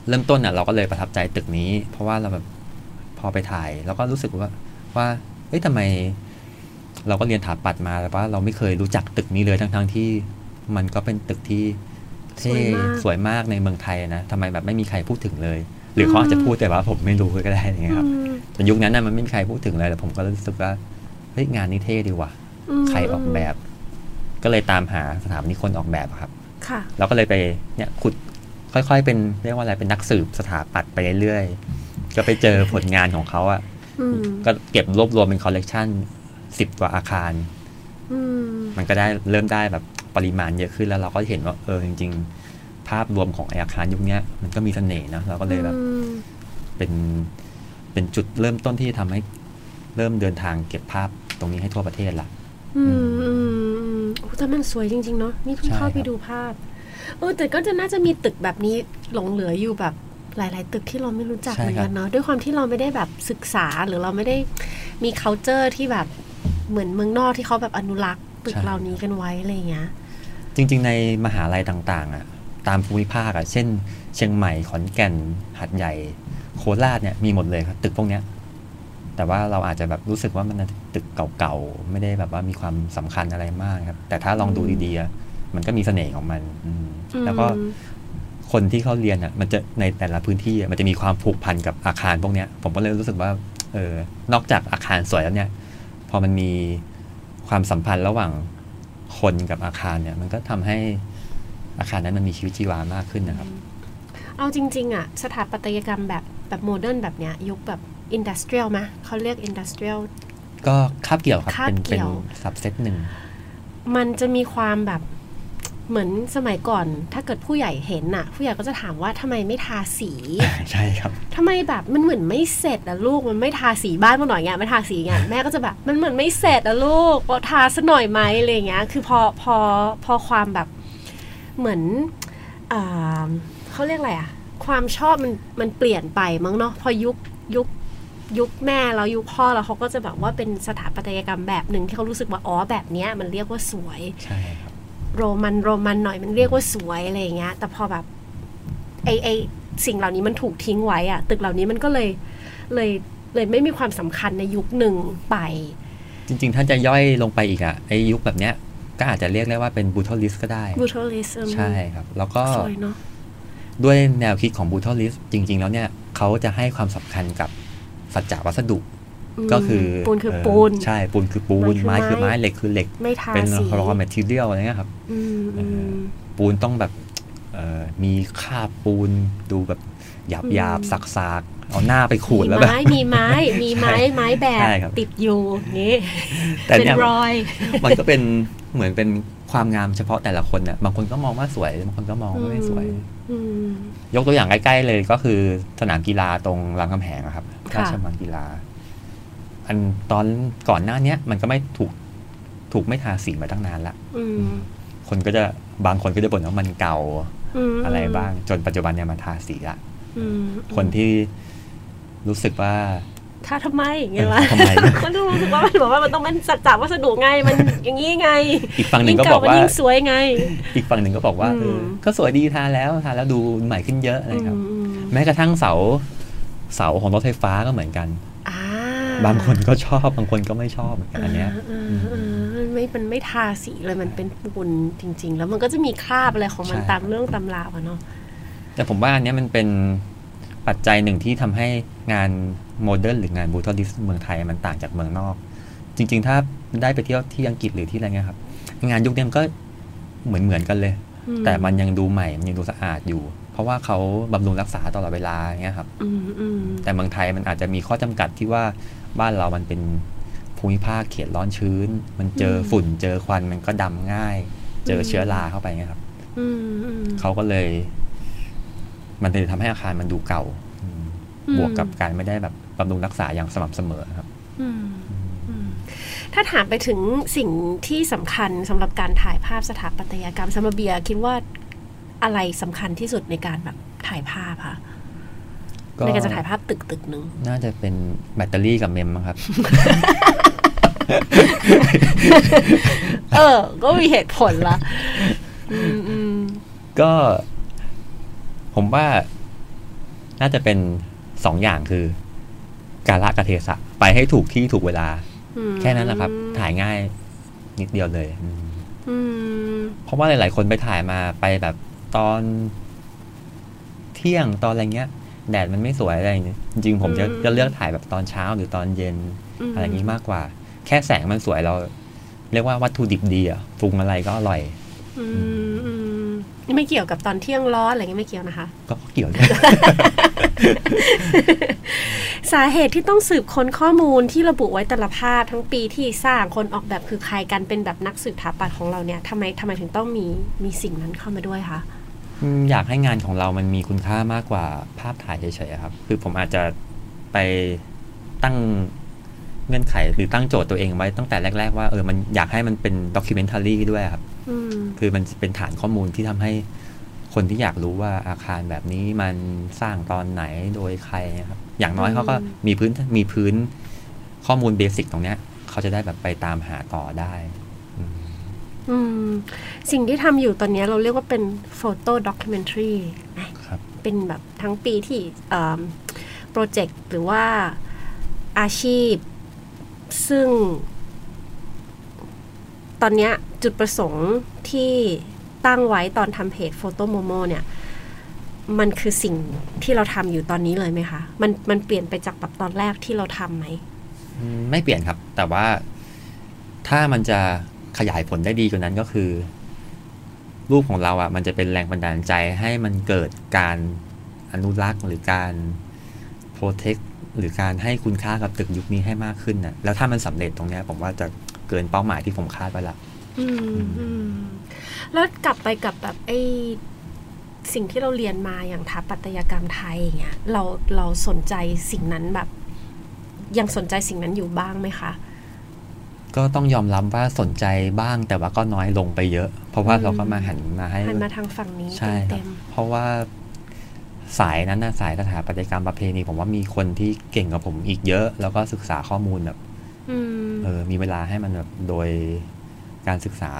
เริ่มต้นอะเราก็เลยประทับใจตึกนี้ เพราะว่าเราแบบพอไปถ่าย แล้วก็รู้สึกว่าว่า เอ้ยทำไมเราก็เรียนถาปัดมาแต่ว่าเราไม่เคยรู้จักตึกนี้เลยทั้งทั้งๆที่มันก็เป็นตึกที่เท่สวยมากในเมืองไทยนะทำไมแบบไม่มีใครพูดถึงเลย หรือเขาอาจจะพูดแต่ว่าผมไม่รู้ก็ได้อย่างเงี้ยครับอืมแต่ยุคนั้นน่ะมันไม่มีใครพูดถึงเลยแต่ผมก็รู้สึกว่าเฮ้ยงานนี้เท่ดีว่ะมใครออกแบบ ก็เลยตามหาสถาปนิกคนออกแบบอะครับค่ะเราก็เลยไปเนี่ยขุดค่อย ๆ เป็นเรียกว่าอะไรเป็นนักสืบสถาปัตย์ไปเรื่อยๆก็ไปเจอผลงานของเขาอะ่ะอืม ก็เก็บรวบรวมเป็นคอลเลกชันสิบกว่าอาคารอืมมันก็ได้เริ่มได้แบบปริมาณเยอะขึ้นแล้วเราก็เห็นว่าเออจริง ๆ ภาพรวมของไออาคารยุคเนี้ยมันก็มีเสน่ห์นะเราก็เลยแบบอืมเป็นเป็นจุดเริ่มต้นที่ทำให้เริ่มเดินทางเก็บภาพตรงนี้ให้ทั่วประเทศละอืมอืมอืมโอ้แต่มันสวยจริง ๆ เนาะนี่เพิ่งใช่เข้าไปครับดูภาพเออแต่ก็จะน่าจะมีตึกแบบนี้หลงเหลืออยู่แบบ หลาย ๆ ตึกที่เราไม่รู้จักเหมือนกันเนาะด้วยความที่เราไม่ได้แบบศึกษาหรือเราไม่ได้มี culture ที่แบบเหมือนเมืองนอกที่เขาแบบอนุรักษ์ตึกเหล่านี้กันไว้อะไรอย่างเงี้ยจริง ๆ ในมหาลัยต่าง ๆ อะ ตามภูมิภาคอะ เช่น เชียงใหม่ขอนแก่นหัดใหญ่โคราชเนี่ยมีหมดเลยครับตึกพวกเนี้ยแต่ว่าเราอาจจะแบบรู้สึกว่ามันตึกเก่าๆ ไม่ได้แบบว่ามีความสำคัญอะไรมากครับ แต่ถ้าลองดูดีๆอะมันก็มีเสน่ห์ของมันอืมแล้วก็อืม คนที่เขาเรียนอะมันจะในแต่ละพื้นที่อะมันจะมีความผูกพันกับอาคารพวกเนี้ย ผมก็เลยรู้สึกว่าเออนอกจากอาคารสวยแล้วเนี่ย พอมันมีความสัมพันธ์ระหว่างคนกับอาคารเนี่ย มันก็ทำให้อาคารนั้นมันมีชีวิตชีวามากขึ้นนะครับ เอาจริง ๆ อะ สถาปัตยกรรมแบบแบบ modern แบบเนี้ยยุคแบบ industrial ไหมเขาเรียก industrialก็คาบเกี่ยวครับคาบเป็นเกี่เป็นยวสับเซตหนึ่ง มันจะมีความแบบ เหมือนสมัยก่อนถ้าเกิดผู้ใหญ่เห็นน่ะ ผู้ใหญ่ก็จะถามว่าทำไมไม่ทาสีใช่ครับทำไมแบบมันเหมือนไม่เสร็จอะลูกมันไม่ทาสีบ้านมาหน่อยไงไม่ทาสีไงแม่ก็จะแบบมันเหมือนไม่เสร็จอะลูกพอทาสักหน่อยไหมอะไรอย่างเงี้ยคือพอพอพอความแบบเหมือนอ่าเขาเรียกอะไรอะความชอบมันมันเปลี่ยนไปมั้งเนาะพอยุคยุคยุคแม่แล้วยุคพ่อแล้วเขาก็จะแบบว่าเป็นสถาปัตยกรรมแบบหนึ่งที่เขารู้สึกว่าอ๋อแบบเนี้ยมันเรียกว่าสวยใช่ครับ โรมันโรมันหน่อยมันเรียกว่าสวยอะไรอย่างเงี้ย แต่พอแบบไอไอสิ่งเหล่านี้มันถูกทิ้งไว้อะตึกเหล่านี้มันก็เลยเลยเลยไม่มีความสำคัญในยุคหนึ่งไป จริงๆถ้าจะย่อยลงไปอีกอะไอยุคแบบเนี้ยก็อาจจะเรียกได้ว่าเป็นบูทอลิสก็ได้บูท a ลิสใช่ครับ แล้วก็สวยเนาะด้วยแนวคิดของบูทอลิสจริง ๆ แล้วเนี่ยเขาจะให้ความสำคัญกับสัจจะวัสดุม ก็คือปูนคือเปูนใช่ปูนคือปูนไม้ไม้คืคืออไม้ไม้เหล็กคือเหล็กไม่ทาเป็นสี raw material อะไรเงี้ยครับอืมอืมปูนต้องแบบเอ่อมีคราบปูนดูแบบหยาบหยาบอืมสักสากๆเอาหน้าไปขูดมีแล้วแบบไม้มีไม้มีไม้ใช่ไม้แบบใช่ครับติดอยู่อย่างงี้แต่เป็นเนี่ยรอย มันก็เป็นเหมือนเป็นความงามเฉพาะแต่ละคนเนี่ยบางคนก็มองว่าสวยบางคนก็มองว่าไม่สวยอืมยกตัวอย่างใกล้ๆเลยก็คือสนามกีฬาตรงรามคำแหงอะครับค่ะราชมังกีฬา อันตอนก่อนหน้าเนี้ยมันก็ไม่ถูกถูกไม่ทาสีมาตั้งนานละอืมคนก็จะบางคนก็จะบ่นว่ามันเก่ามอะไรบ้าง จนปัจจุบันเนี่ยมันทาสีละอืมคนที่รู้สึกว่าถ้าทำไมอย่างเงี้ยวะทำไมมันรู้สึกว่ามันบอกว่ามันต้องเป็นสัจจะวัสดุไงมันอย่างนี้ไง อีกฝั่งหนึ่งก็ยิ่บอกว่าเมันยิ่งสวยไง อีกฝั่งหนึ่งก็บอกว่าอืมเออก็สวยดีทาแล้วทาแล้วดูใหม่ขึ้นเยอะอะไรครับอืมแม้กระทั่งเสาเสาของรถไฟฟ้าก็เหมือนกันอ่า บางคนก็ชอบบางคนก็ไม่ชอบเหมือนกันอันเนี้ยอ่าอ่าอ่ามันไม่มันไม่ทาสีเลยมันเป็นปูนจริง ๆ แล้วมันก็จะมีคราบอะไรของมันใช่ตามเรื่องตำราวอะเนาะแต่ผมว่าอันเนี้ยมันเป็นปัจจัยหนึ่งที่ทำให้งาน modern หรืองาน brutalist เมืองไทยมันต่างจากเมืองนอก จริง ๆ ถ้าได้ไปเที่ยวที่อังกฤษหรือที่อะไรเงี้ยครับ งานยุคนี้มันก็เหมือนเหมือนๆกันเลยอืมแต่มันยังดูใหม่มันยังดูสะอาดอยู่ เพราะว่าเขาบำรุงรักษาตลอดเวลาเงี้ยครับอืมอืมแต่เมืองไทยมันอาจจะมีข้อจำกัดที่ว่า บ้านเรามันเป็นภูมิภาคเขตร้อนชื้น มันเจอฝุ่นเจอควันมันก็ดำง่าย เจอเชื้อราเข้าไปเงี้ยครับอืมอืมเขาก็เลย มันเลยทำให้อาคารมันดูเก่าอืมอืมบวกกับการไม่ได้แบบบำรุงรักษาอย่างสม่ำเสมอครับอืมอืมถ้าถามไปถึงสิ่งที่สำคัญสำหรับการถ่ายภาพสถาปัตยกรรมสำหรับเบียร์คิดว่าอะไรสำคัญที่สุดในการแบบถ่ายภาพคะก็ ในการจะถ่ายภาพตึกตึกหนึ่งน่าจะเป็นแบตเตอรี่กับเมมมั้งครับ เออ ก็มีเหตุผลละอืมอืมก็ ผมว่า น่าจะเป็นสองอย่างคือ การละกะเทศะ ไปให้ถูกที่ถูกเวลาอืมแค่นั้นแหละครับ ถ่ายง่ายนิดเดียวเลยอืมอืมเพราะว่าหลาย ๆ คนไปถ่ายมาไปแบบตอนเที่ยงตอนอะไรเงี้ย แดดมันไม่สวยอะไรอย่างเงี้ยจริงๆผมจะจะเลือกถ่ายแบบตอนเช้าหรือตอนเย็นมอะไรอย่างงี้มากกว่า แค่แสงมันสวยเรา เรียกว่าวัตถุดิบดีอะปรุงอะไรก็อร่อยอืมอืมนี่ไม่เกี่ยวกับตอนเที่ยงร้อนอะไรเงี้ยไม่เกี่ยวนะคะ ก็เกี่ยวด้วยสาเหตุที่ต้องสืบค้นข้อมูลที่ระบุไว้แต่ละภาพทั้งปีที่สร้างคนออกแบบคือใครกันเป็นแบบนักสืบถาปัดของเราเนี่ยทำไมทำไมถึงต้องมีมีสิ่งนั้นเข้ามาด้วยคะ อืมอยากให้งานของเรามันมีคุณค่ามากกว่าภาพถ่ายเฉยๆอะครับ คือผมอาจจะไปตั้งเงื่อนไขหรือตั้งโจทย์ตัวเองไว้ตั้งแต่แรก ๆ ว่าเออมันอยากให้มันเป็นด็อกิเมนทารีด้วยครับอืมคือมันเป็นฐานข้อมูลที่ทำให้คนที่อยากรู้ว่าอาคารแบบนี้มันสร้างตอนไหนโดยใครนะครับ อย่างน้อยเขาก็มีพื้นมีพื้นข้อมูลเบสิกตรงเนี้ยเขาจะได้แบบไปตามหาต่อได้อืมอืม สิ่งที่ทำอยู่ตอนนี้เราเรียกว่าเป็นphoto documentary ครับเป็นแบบทั้งปีที่ project หรือว่าอาชีพ ซึ่ง ตอนเนี้ยจุดประสงค์ที่ตั้งไว้ตอนทำเพจ Foto Momo เนี่ย มันคือสิ่งที่เราทำอยู่ตอนนี้เลยไหมคะ มันมันเปลี่ยนไปจากแบบตอนแรกที่เราทำไหมอืมไม่เปลี่ยนครับ แต่ว่าถ้ามันจะ ขยายผลได้ดีกว่านั้นก็คือ รูปของเราอะ่ะ มันจะเป็นแรงบันดาลใจให้มันเกิดการอนุรักษ์หรือการโปรเทคหรือการให้คุณค่ากับตึกยุคนี้ให้มากขึ้นน่ะ แล้วถ้ามันสำเร็จตรงเนี้ย ผมว่าจะเกินเป้าหมายที่ผมคาดไว้ละแล้วกลับไปกับแบบไอ้สิ่งที่เราเรียนมาอย่างถาปัตยกรรมไทยอย่างเงี้ยเราเราสนใจสิ่งนั้นแบบ ยังสนใจสิ่งนั้นอยู่บ้างไหมคะ ก็ต้องยอมรับว่าสนใจบ้างแต่ว่าก็น้อยลงไปเยอะ เพราะว่าอืมเราก็มาหันมาให้หันมาทางฝั่งนี้ใช่ครัเต็บมเพราะว่าสายนั้นนะสายสถาปัตยกรรมประเพณีผมว่ามีคนที่เก่งกว่าผมอีกเยอะ แล้วก็ศึกษาข้อมูลแบบๆอืมเออมีเวลาให้มันแบบโดยการศึกษา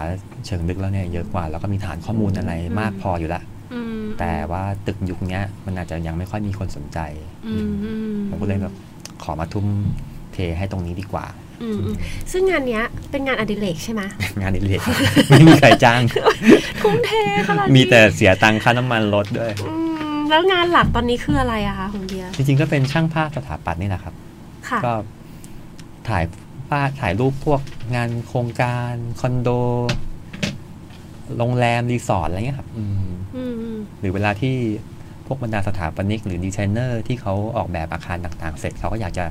เชิงลึกแล้วเนี่ยเยอะกว่า แล้วก็มีฐานข้อมูลอะไรมากพออยู่ละอืมแต่ว่าตึกยุคเนี้ยมันอาจจะยังไม่ค่อยมีคนสนใจอืมอืมผมก็เลยแบบขอมาทุ่มเทให้ตรงนี้ดีกว่า อืมอืมซึ่งงานเนี้ยเป็นงานอดิเรกใช่ไหมงานอดิเรกไม่มีใครจ้างทุ่มเทขนาดนี้มีแต่เสียตังค่าน้ำมันรถด้วยอืมแล้วงานหลักตอนนี้คืออะไรอะคะของเบียร์จริงๆก็เป็นช่างภาพสถาปัตย์นี่แหละครับค่ะก็ถ่ายภาพถ่ายรูปพวกงานโครงการคอนโดโรงแรมรีสอร์ทอะไรเงี้ยครับอืมอืมอืมหรือเวลาที่พวกบรรดาสถาปนิก หรือดีไซเนอร์ที่เขาออกแบบอาคารต่างๆ เสร็จเขาก็อยากจะ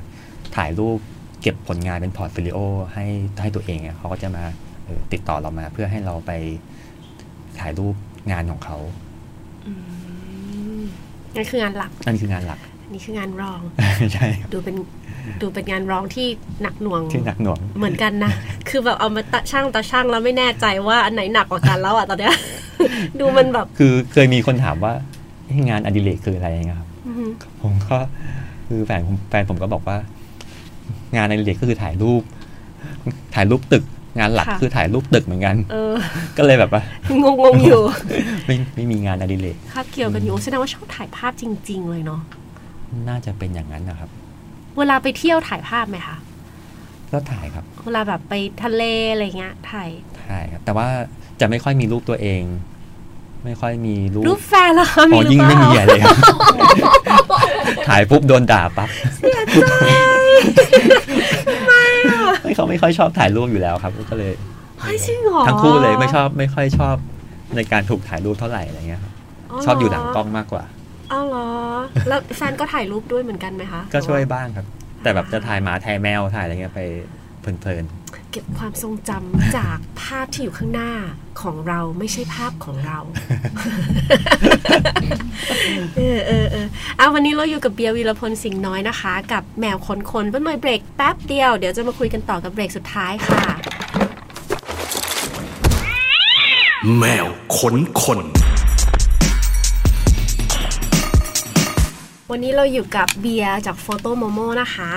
ถ่ายรูป เก็บผลงานเป็น portfolio ให้ให้ตัวเองอะเขาก็จะมาเอ่อติดต่อเรามาเพื่อให้เราไปถ่ายรูปงานของเขาอืมนั่นคืองานหลักนั่นคืองานหลักอันนี้คืองานรอง ใช่ครับดูเป็นดูเป็นงานร้องที่หนักหน่วง ที่หนักหน่วง เหมือนกันนะ คือแบบเอามาตะช่างตาช่างแล้วไม่แน่ใจว่าอันไหนหนักกว่ากันแล้วอะตอนเนี้ย ดูมันแบบ คือเคยมีคนถามว่าเอ๊ะงานอดิเรกคืออะไรเงี้ยครับอื้อหือผมก็คือแฟนผมแฟนผมก็บอกว่า งานอดิเรกก็คือถ่ายรูป ถ่ายรูปตึก งานหลักคือถ่ายรูปตึกเหมือนกันเออก็เลยแบบว่างงงๆอยู่ ไม่ไม่มีงานอดิเรกคาบเกี่ยวกันอยู่แสดงว่าชอบถ่ายภาพจริง ๆ เลยเนาะน่าจะเป็นอย่างนั้นนะครับ เวลาไปเที่ยวถ่ายภาพไหมคะก็ถ่ายครับ เวลาแบบไปทะเลอะไรเงี้ยถ่ายถ่ายครับ แต่ว่าจะไม่ค่อยมีรูปตัวเอง ไม่ค่อยมีรูปรูปแฟนเหรอคะอ๋อมีหรือยิ่งเปไม่ล่ามีอะไรเลยครับถ่ายปุ๊บโดนด่าปั๊บ ไม่เขาไม่ค่อยชอบถ่ายรูปอยู่แล้วครับก็เลยเฮ้ยจริงเหรอทั้งคู่เลยไม่ชอบไม่ค่อยชอบในการถูกถ่ายรูปเท่าไหร่อะไรเงี้ยครับชอบอยู่หลังกล้องมากกว่าอ้าวเหรอ แล้วแฟนก็ถ่ายรูปด้วยเหมือนกันไหมคะ ก็ช่วยบ้างครับ แต่แบบจะถ่ายหมาถ่ายแมวถ่ายอะไรเงี้ยไปเพลิน เก็บความทรงจำจากภาพที่อยู่ข้างหน้าของเราไม่ใช่ภาพของเรา เออเออเออเอาวันนี้เราอยู่กับเบียร์วีรพลสิงห์น้อยนะคะ กับแมวขนคนเพื่อนหน่อยเบรกแป๊บเดียว เดี๋ยวจะมาคุยกันต่อกับเบรกสุดท้ายค่ะ แมวขนคนวันนี้เราอยู่กับเบียร์จากโฟโต้โมโมนะคะ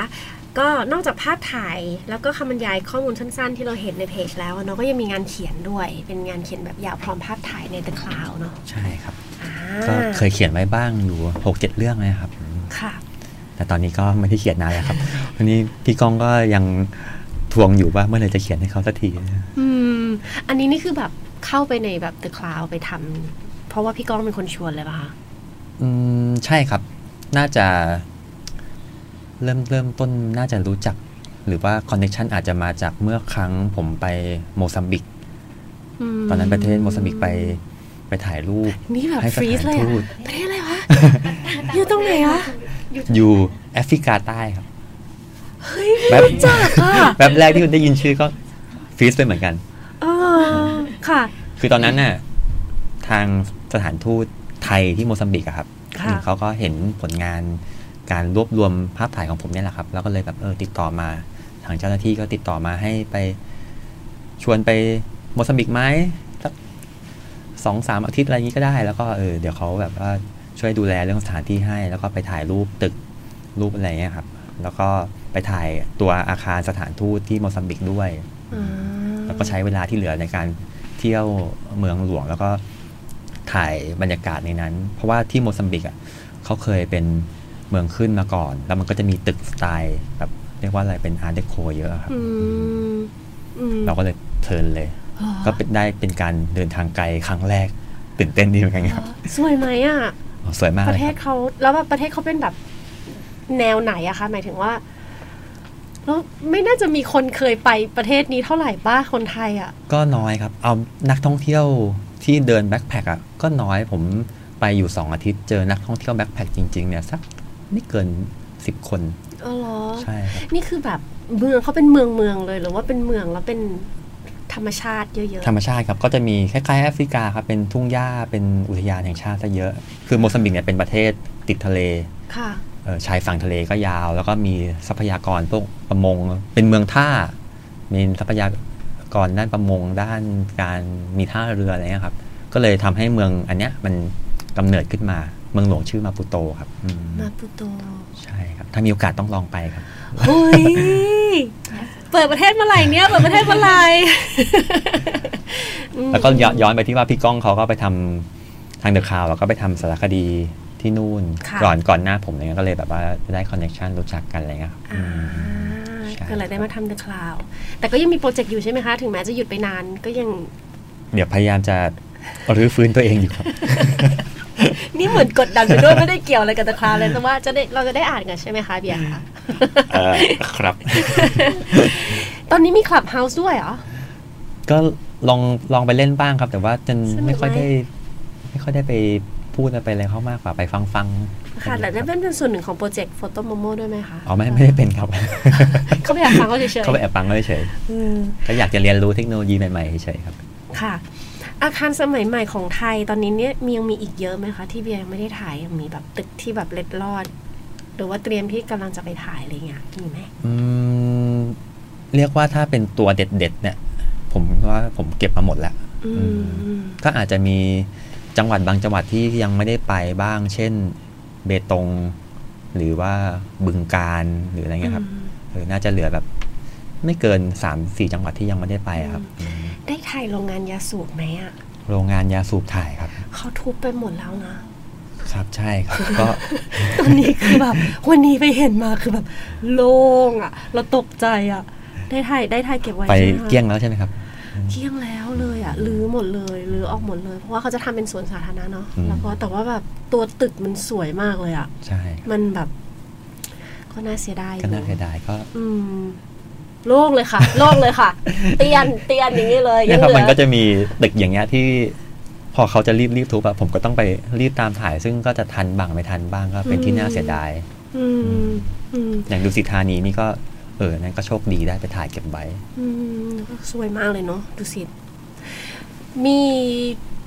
ก็นอกจากภาพถ่ายแล้วก็คำบรรยายข้อมูลสั้นๆ ที่เราเห็นในเพจแล้วอะเนาะก็ยังมีงานเขียนด้วย เป็นงานเขียนแบบยาวพร้อมภาพถ่ายใน The Cloud เนาะๆใช่ครับอ่าก็เคยเขียนไว้บ้างอยู่หกเจ็ดเรื่องเลยครับค่ะแต่ตอนนี้ก็ไม่ได้เขียนนานแล้วครับวันนี้พี่ก้องก็ยังทวงอยู่ว่าเมื่อไหรจะเขียนให้เขาสักทีอืมอันนี้นี่คือแบบเข้าไปในแบบ The Cloud ไปทำเพราะว่าพี่ก้องเป็นคนชวนเลยป่ะคะอืมใช่ครับ น่าจะ เริ่มเริ่มต้นน่าจะรู้จัก หรือว่าคอนเน t ชันอาจจะมาจากเมื่อครั้งผมไปโมซัมบิกมตอนนั้นประเทศโมซัมบิกไปไปถ่ายรูปนี่แบบให้ freeze เลยสถานอะทูตประเทศอะไรวะอยู่ตรงไหนอะอยู่แอฟริกาใต้ครับเฮ้ยแบบไม่รู้จักอะแบบแรกที่ได้ยินชื่อก็ freeze ไปเหมือนกันเออค่ะ คือตอนนั้นน่ะทางสถานทูตไทยที่โมซัมบิกอะครับค่ะเขาก็เห็นผลงาน การรวบรวมภาพถ่ายของผมเนี่ยแหละครับ แล้วก็เลยแบบเออติดต่อมาทางเจ้าหน้าที่ก็ติดต่อมาให้ไปชวนไปโมซัมบิกไหมสักสองสามอาทิตย์อะไรอย่างนี้ก็ได้ แล้วก็เออเดี๋ยวเขาแบบว่าช่วยดูแลเรื่องสถานที่ให้ แล้วก็ไปถ่ายรูปตึกรูปอะไรเงี้ยครับ แล้วก็ไปถ่ายตัวอาคารสถานทูตที่โมซัมบิกด้วยอ่าแล้วก็ใช้เวลาที่เหลือในการเที่ยวเมืองหลวง แล้วก็ถ่ายบรรยากาศในนั้น เพราะว่าที่โมซัมบิกอะเขาเคยเป็น เมืองขึ้นมาก่อน แล้วมันก็จะมีตึกสไตล์แบบเรียกว่าอะไรเป็น Art Deco เยอะครับอืมอืมเราก็เลย turn เลยอ๋อก็เป็นได้เป็นการเดินทางไกลครั้งแรกตื่นเต้นดีเหมือนกันครับสวยไหมอะอ๋อสวยมากปเลระยเทคศรับเขาแล้วแบบประเทศเขาเป็นแบบแนวไหนอะคะหมายถึงว่าแล้วไม่น่าจะมีคนเคยไปประเทศนี้เท่าไหร่ป้าคนไทยอะก็น้อยครับ เอานักท่องเที่ยวที่เดินแบ็คแพคอะก็น้อยผมไปอยู่สองอาทิตย์เจอนักท่องเที่ยวแบ็คแพคจริงๆเนี่ยสัก ไม่เกินสิบคนอ๋อเหรอใช่ครับนี่คือแบบเมืองเขาเป็นเมืองเมืองเลยหรือว่าเป็นเมืองแล้วเป็นธรรมชาติเยอะธรรมชาติครับ ก็จะมีคล้ายๆแอฟริกาครับ เป็นทุ่งหญ้า เป็นอุทยานแห่งชาติซะเยอะ คือโมซัมบิกเนี่ยเป็นประเทศติดทะเลๆค่ะเอ่อชายฝั่งทะเลก็ยาว แล้วก็มีทรัพยากรพวกประมง เป็นเมืองท่า มีทรัพยากรด้านประมง ด้านการมีท่าเรืออะไรเงี้ยครับ ก็เลยทำให้เมืองอันเนี้ยมันกำเนิดขึ้นมา เมืองหลวงชื่อมาปุโตครับอืมมาปุโตใช่ครับ ถ้ามีโอกาสต้องลองไปครับ เฮ้ย เปิดประเทศเมื่อไหร่เนี่ยเปิดประเทศเมื่อไหร่อืมแล้วก็ย้อนย้อนไปที่ว่าพี่ก้องเขาก็ไปทำทางเดอะคาวแล้วก็ไปทำสารคดีที่นู่น ค่ะ ก่อนก่อนหน้าผมอะไรเงี้ยก็เลยแบบว่าได้คอนเน t ชันรู้จักกันอะไรเงี้ยครับอ่าใช่ ก็เลยได้มาทำ The Cloud แต่ก็ยังมีโปรเจกต์อยู่ใช่ไหมคะ ถึงแม้จะหยุดไปนานก็ยัง เดี๋ยวพยายามจะรื้อฟื้นตัวเองอยู่ครับ นี่เหมือนกดดันไปด้วยไม่ได้เกี่ยวอะไรกับ The Cloud เลยแต่ว่าจะได้เราจะได้อ่านกันใช่ไหมคะเบียร์คะเออครับ ตอนนี้มี Clubhouse ด้วยเหรอ ก็ลองลองไปเล่นบ้างครับ แต่ว่าจะสนุกไหมไม่ค่อยได้ ไม่ค่อยได้ไปพูดอะไรอะไรเข้ามากกว่าไปฟังฟังค่ะแต่นั่นเป็นส่วนหนึ่งของโปรเจกต์ Photo Momo ด้วยไหมคะ อ๋อไม่ไม่ได้เป็นครับ เขาไปอยากฟังก็เฉยๆเขาไปแอบฟังก็เฉยอืมๆก็อยากจะเรียนรู้เทคโนโลยีใหม่ๆเฉยๆครับ ค่ะ อาคารสมัยใหม่ของไทยตอนนี้เนี่ยมียังมีอีกเยอะไหมคะ ที่เบียร์ยังไม่ได้ถ่ายยังมีแบบตึกที่แบบเล็ดลอด หรือว่าเตรียมที่กำลังจะไปถ่ายอะไรเงี้ยมีไหมอืมเรียกว่าถ้าเป็นตัวเด็ดๆเนี่ย ผมว่าผมเก็บมาหมดแล้วอือืมก็อาจจะมีจังหวัดบางจังหวัดที่ยังไม่ได้ไปบ้าง เช่น เบตง หรือว่าบึงการหรืออะไรเงี้ยครับเออน่าจะเหลือแบบ ไม่เกินสามสี่จังหวัดที่ยังไม่ได้ไปครับอืม ได้ถ่ายโรงงานยาสูบไหมอะโรงงานยาสูบถ่ายครับ เขาทุบไปหมดแล้วนะครับใช่ครับก็ตอนนี้คือแบบวันนี้ไปเห็นมาคือแบบโล่งอะ เราตกใจอะ ได้ถ่ายได้ถ่ายเก็บไว้ไปใช่ไหมคะเกลี้ยงแล้วใช่ไหมครับเกลี้ยงแล้วเลยอะรื้อหมดเลยรื้อออกหมดเลย เพราะว่าเขาจะทำเป็นสวนสาธารณะเนาะอืมแล้วก็แต่ว่าแบบตัวตึกมันสวยมากเลยอะใช่ มันแบบ ก็น่าเสียดายอก็ยู่น่าเสียดายก็ อืม โล่งเลยค่ะ โล่งเลยค่ะ เตียนเตียนอย่างนี้เลยเนี่ยงครับเหลืมันก็จะมีตึกอย่างเงี้ยที่พอเขาจะรีบรีบทุบอะผมก็ต้องไปรีบตามถ่าย ซึ่งก็จะทันบ้างไม่ทันบ้างก็เป็นที่น่าเสียดายอืมอืมอย่างดูสิธานีนี่ก็เออนั่นก็โชคดีได้ไปถ่ายเก็บไว้อืมก็สวยมากเลยเนาะดูสิมี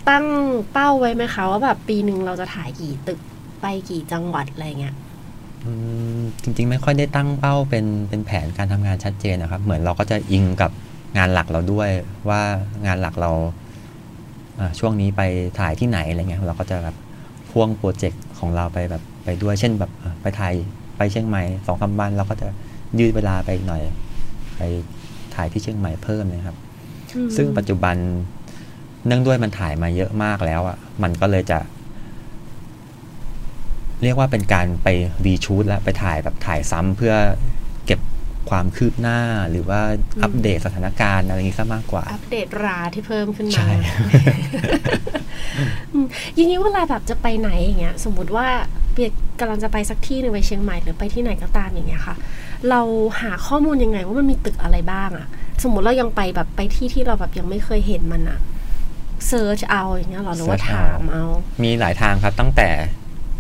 ตั้งเป้าไว้ไหมคะว่าแบบปีหนึ่งเราจะถ่ายกี่ตึกไปกี่จังหวัดอะไรเงี้ยอืม จริง ๆ ไม่ค่อยได้ตั้งเป้าเป็นเป็นแผนการทำงานชัดเจนนะครับ เหมือนเราก็จะอิงกับงานหลักเราด้วยว่างานหลักเราอ่าช่วงนี้ไปถ่ายที่ไหนอะไรเงี้ยเราก็จะแบบพ่วงโปรเจกต์ของเราไปแบบไปด้วย เช่นแบบอะไปถ่ายไปเชียงใหม่สองสามวันเราก็จะยืดเวลาไปอีกหน่อย ไปถ่ายที่เชียงใหม่เพิ่มนะครับอืมซึ่งปัจจุบันเนื่องด้วยมันถ่ายมาเยอะมากแล้วอะ่ะมันก็เลยจะ เรียกว่าเป็นการไปรีชูตแล้วไปถ่ายแบบถ่ายซ้ำเพื่อเก็บความคืบหน้าหรือว่าอัปเดตสถานการณ์อะไรอย่างนี้ซะมากกว่า อัปเดตราที่เพิ่มขึ้นมาใช่อืมอย่างนี้เวลาแบบจะไปไหนอย่างเงี้ย สมมติว่าเปียกกำลังจะไปสักที่หนึ่งไปเชียงใหม่หรือไปที่ไหนก็ตามอย่างเงี้ยค่ะ เราหาข้อมูลยังไงว่ามันมีตึกอะไรบ้างอะสมมติเรายังไปแบบไปที่ที่เราแบบยังไม่เคยเห็นมันอะsearch เอาอย่างเงี้ยหรอหรือว่า Search ถามเอา มีหลายทางครับตั้งแต่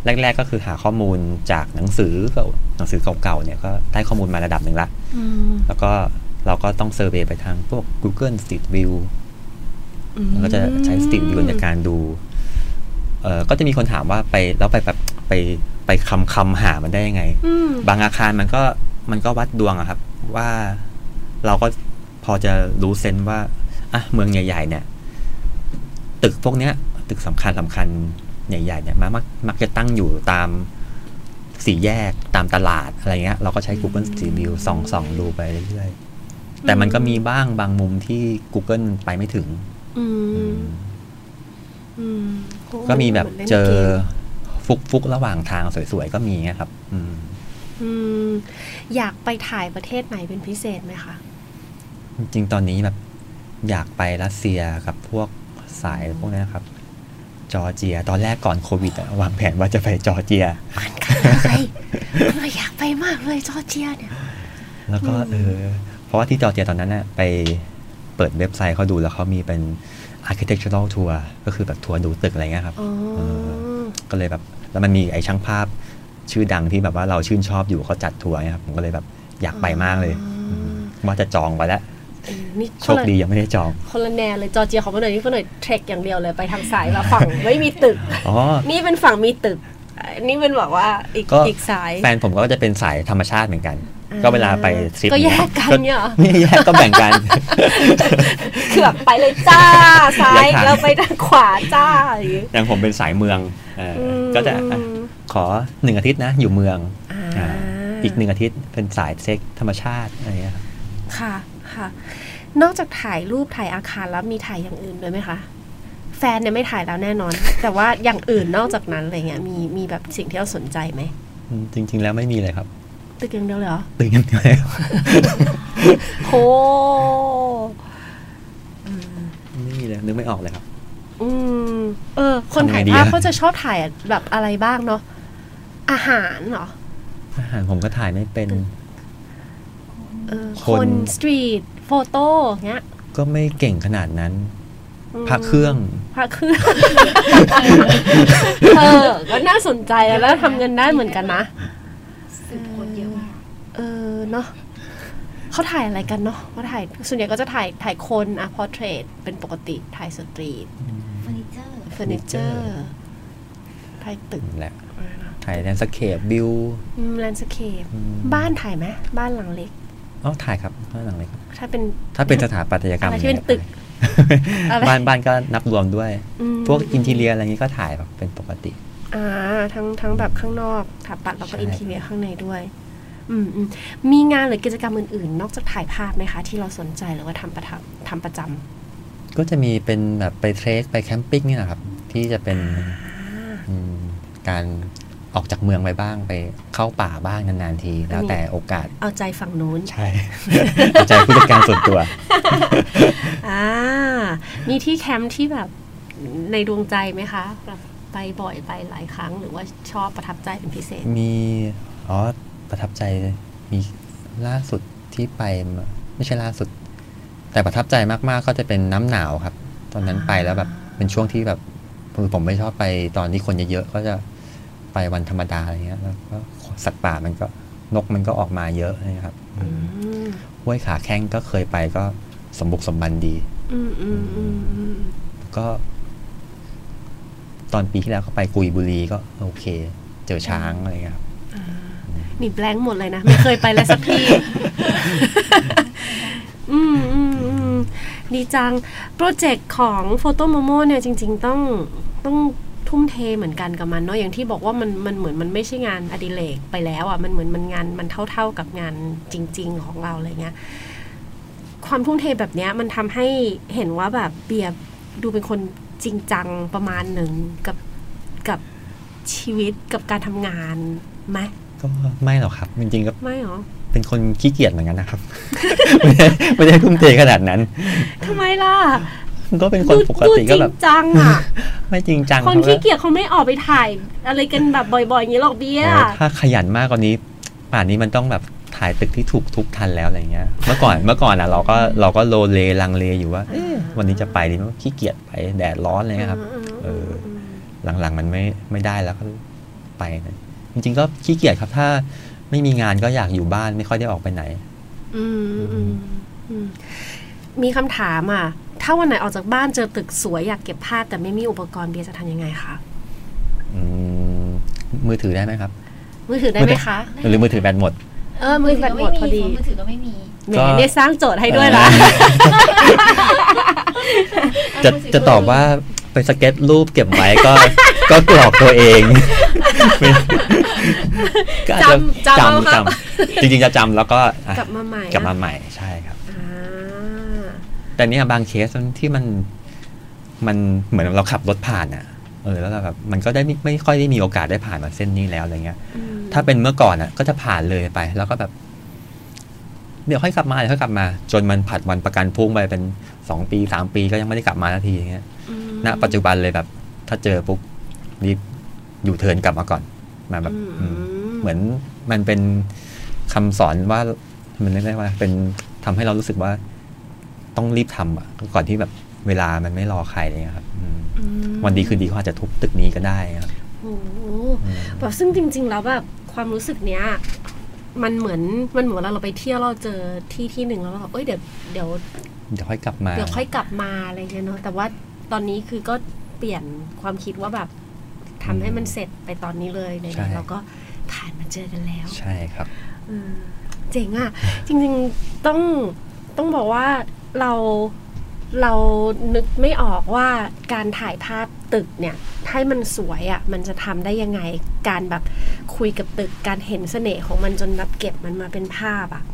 แรก ๆ ก็คือหาข้อมูลจากหนังสือเก่าหนังสือเก่าๆเนี่ยก็ได้ข้อมูลมาระดับหนึ่งละอืมแล้วก็เราก็ต้อง survey ไปทางพวก Google Street View อืมมันก็จะใช้ Street View ในการดูเออก็จะมีคนถามว่าไปแล้วไปแบบไปไปค้นค้นหามันได้ยังไงอืมบางอาคารมันก็มันก็วัดดวงอะครับ ว่าเราก็พอจะรู้เซนส์ว่าอะเมืองใหญ่ ๆ เนี่ย ตึกพวกเนี้ย ตึกสำคัญสำคัญ ใหญ่ๆเนี่ยมักมักมักจะตั้งอยู่ตามสี่แยกตามตลาดอะไรเงี้ย เราก็ใช้ Google Street View ส่องส่องดูไปเรื่อยๆ แต่มันก็มีบ้างบางมุมที่ Google ไปไม่ถึงอืมอืมก็มีแบบหนล่นเจอกมฟุกฟุกๆระหว่างทางสวยๆ ก็มีเงี้ยครับอืมอืมอยากไปถ่ายประเทศไหนเป็นพิเศษไหมคะ จริงๆตอนนี้แบบอยากไปรัสเซียกับพวกสายพวกนี้นะครับ จอร์เจีย ตอนแรกก่อนโควิดอะวางแผนว่าจะไปจอร์เจียมันกันเลยเราอยากไปมากเลยจอร์เจียเนี่ย แล้วก็เออเพราะว่าที่จอร์เจียตอนนั้นน่ะไปเปิดเว็บไซต์เขาดูแล้วเขามีเป็น architectural tour ก็คือแบบทัวร์ดูตึกอะไรเงี้ยครับอ๋อเออก็เลยแบบแล้วมันมีไอ้ช่างภาพชื่อดังที่แบบว่าเราชื่นชอบอยู่เขาจัดทัวร์เนี่ยครับผมก็เลยแบบอยากไปมากเลยอ๋ออืมว่าจะจองไปแล้วเออ นี่โชคนคละดียังไม่ได้จอง คนละแนวเลยจอร์เจียของเพื่อนหน่อยนี่เพื่อนหน่อยเทรคอย่างเดียวเลยไปทางสายมาฝั่งไม่มีตึกอ๋อนี่เป็นฝั่งมีตึกอันนี่เป็นแบบว่าอีกก็อีกสายแฟนผมก็จะเป็นสายธรรมชาติเหมือนกันอ่าก็เวลาไปทริปก็แยกกันเเนี่ยเหรอไม่แยกก็แบ่งกันคือแบบไปเลยจ้าซ้ายแยกทางแล้วไปทางขวาจ้าอย่างงี้อย่างผมเป็นสายเมืองเอออมก็จะอะขอหนึ่งอาทิตย์นะ อยู่เมืองอ่าอ่าอีกหนึ่งอาทิตย์เป็นสายเซ็กธรรมชาติอะไรเงี้ยครับค่ะ ค่ะ นอกจากถ่ายรูปถ่ายอาคารแล้วมีถ่ายอย่างอื่นด้วยไหมคะ แฟนเนี่ยไม่ถ่ายแล้วแน่นอน แต่ว่าอย่างอื่นนอกจากนั้นอะไรเงี้ยมีมีแบบสิ่งที่เราสนใจไหมอืมจริง ๆ แล้วไม่มีเลยครับตึกอย่างเดียวเลยเหรอตื่นยังไงโหไม่มีเลยนึกไม่ออกเลยครับ อืม เออ คนทำไงถ่ายดีภาพอะเขาจะชอบถ่ายแบบอะไรบ้างเนาะอาหารเหรออาหารผมก็ถ่ายไม่เป็นเออ คคนนสตรีทโฟโต้เงี้ย ก็ไม่เก่งขนาดนั้นอืมพระเครื่องพระเครื่องเออก็น่าสนใจแล้วแล้วทำเงินได้เหมือนกันนะสืบคนเยอะมากเออเนาะเขาถ่ายอะไรกันเนาะเขาถ่ายส่วนใหญ่ก็จะถ่ายถ่ายคนอะ portrait เป็นปกติถ่าย street furniture เฟอร์นิเจอร์ถ่ายตึกนั่นแหละถ่าย landscape บิว landscape อืมบ้านถ่ายไหมบ้านหลังเล็ก อ๋อถ่ายครับข้างหลังเลยครับถ้าเป็นถ้าเป็นสถาปัตยกรรมอะไรที่เป็นตึกอะไรบ้านบ้านก็นับรวมด้วยอืมพวก interior อะไรนี้ก็ถ่ายแบบเป็นปกติอ่าทั้งทั้งแบบข้างนอกถาปัดแล้วก็ใช่อินทีเรียข้างในด้วยอืมอืมมีงานหรือกิจกรรมอื่นๆ นอกจากถ่ายภาพไหมคะ ที่เราสนใจหรือว่าทำประทำทำประจำก็จะมีเป็นแบบไปเทรคไปแคมปิ้งนี่แหละครับ ที่จะเป็นอืมการ ออกจากเมืองไปบ้างไปเข้าป่าบ้างนานๆที แล้วแต่โอกาสเอาใจฝั่งนู้นใช่ใจผู้จัดการส่วนตัวอ่ามีที่แคมป์ที่แบบในดวงใจไหมคะแบบไปบ่อยไปหลายครั้ง หรือว่าชอบประทับใจเป็นพิเศษ มีอ๋อประทับใจมีล่าสุดที่ไปมาไม่ใช่ล่าสุด แต่ประทับใจมากๆก็จะเป็นน้ำหนาวครับ ตอนนั้นไปแล้วแบบเป็นช่วงที่แบบคือผมไม่ชอบไปตอนที่คนเยอะๆก็จะ ไปวันธรรมดาอะไรเงี้ยแล้วก็สัตว์ป่ามันก็นกมันก็ออกมาเยอะนะครับอืมห้วยขาแข้งก็เคยไปก็สมบุกสมบันดีอืมอืมอืมอืมก็ ตอนปีที่แล้วก็ไปกุยบุรีก็โอเค เจอช้างอะไรเงี้ยครับนี่แบงค์หมดเลยนะ ไม่เคยไปเลยสักทีอืมอืมอืมดีจัง โปรเจกต์ของ Foto momo เนี่ยจริง ๆ ต้องต้อง ทุ่มเทเหมือนกันกับมันเนาะอย่างที่บอกว่ามันมันเหมือนมันไม่ใช่งานอดิเรกไปแล้วอะมันเหมือนมันงานมันเท่า ๆกับงานจริง ๆ ของเราอะไรเงี้ยความทุ่มเทแบบเนี้ยมันทำให้เห็นว่าแบบเบียร์ดูเป็นคนจริงจังประมาณหนึ่งกับกับชีวิตกับการทำงานไหมก็ไม่หรอกครับ จริงๆก็ไม่หรอเป็นคนขี้เกียจเหมือนกันนะครับ ไม่ได้ไม่ได้ทุ่มเทขนาดนั้นทำไมล่ะ ก็เป็นคนปกติดูก็จริแบงบจังอะไม่จริงจังคนรับขี้เกียจเขาไม่ออกไปถ่าย อะไรกันแบบบ่อยๆอย่างนี้หรอกเบียร์โอ้ถ้าขยันมากกว่านี้ ป่านนี้มันต้องแบบถ่ายตึกที่ถูกทุบทันแล้วอะไรเงี้ย เมื่อก่อนเมื่อก่อนอะเราก็เราก็โลเลลังเลอยู่ว่าเอ๊ะวันนี้จะไปดีไหมขี้เกียจไปแดดร้อนอะไรเงี้ยครับ เออ หลังๆมันไม่ไม่ได้แล้วก็ไปนะจริงๆก็ขี้เกียจครับถ้าไม่มีงานก็อยากอยู่บ้านไม่ค่อยได้ออกไปไหน อืมอืมอืมมีคำถามอะ ถ้าวันไหนออกจากบ้านเจอตึกสวยอยากเก็บภาพ แต่ไม่มีอุปกรณ์เบียร์จะทำยังไงคะอืมมือถือได้ไหมครับ มือถือได้ไหมคะ หรือมือถือแบตหมด เออ มือถือแบตหมดพอดีมือถือก็ไม่มีแหมก็เนี่ยสร้างโจทย์ให้ด้วยละจะจะตอบว่าไปสเก็ตรูปเก็บไว้ก็ก็กรอกตัวเองไม่ก็อาจจะจำจำเอาครับจำจริงๆจะจำแล้วก็อะกลับมาใหม่กลับมาใหม่ใช่ครับอ่า แต่เนี่ยบางเคสที่มันมันเหมือนเราขับรถผ่านอะเออแล้วเราแบบมันก็ได้ไม่ไม่ค่อยได้มีโอกาสได้ผ่านมาเส้นนี้แล้วอะไรเงี้ยอืมถ้าเป็นเมื่อก่อนอะ ก็จะผ่านเลยไป แล้วก็แบบ เดี๋ยวค่อยกลับมาเดี๋ยวค่อยกลับมา จนมันผัดวันประกันพรุ่งไปเป็นสองปีสามปีก็ยังไม่ได้กลับมาทันทีอย่างเงี้ยอืมณปัจจุบันเลยแบบ ถ้าเจอปุ๊บรีบอยู่เทิร์นกลับมาก่อน มาแบบอืมอืมเหมือนมันเป็นคำสอนว่ามันเรียกได้ว่าเป็นทำให้เรารู้สึกว่า ต้องรีบทำอะก่อนที่แบบเวลามันไม่รอใครเลยครับอืมอืมวันดีคืนดีเขาอาจจะทุบตึกนี้ก็ได้ครับโอ้โหอืมแบบซึ่งจริง ๆ แล้วแบบความรู้สึกเนี้ยมันเหมือนมันเหมือนเวลาเราไปเที่ยวเราเจอที่ที่หนึ่งแล้วเราแบบเอ้ยเดี๋ยวเดี๋ยวเดี๋ยวค่อยกลับมาเดี๋ยวค่อยกลับมาอะไรเงี้ยเนาะแต่ว่าตอนนี้คือก็เปลี่ยนความคิดว่าแบบทำให้มันเสร็จไปตอนนี้เลยในใช่เราก็ผ่านมาเจอกันแล้ว ใช่ครับเออเจ๋งอะ่ะ จริง ๆต้องต้องบอกว่า เราเรานึกไม่ออกว่าการถ่ายภาพตึกเนี่ยให้มันสวยอะ่ะมันจะทำได้ยังไง การแบบคุยกับตึก การเห็นเสน่ห์ของมันจนแบบเก็บมันมาเป็นภาพอะ่ะ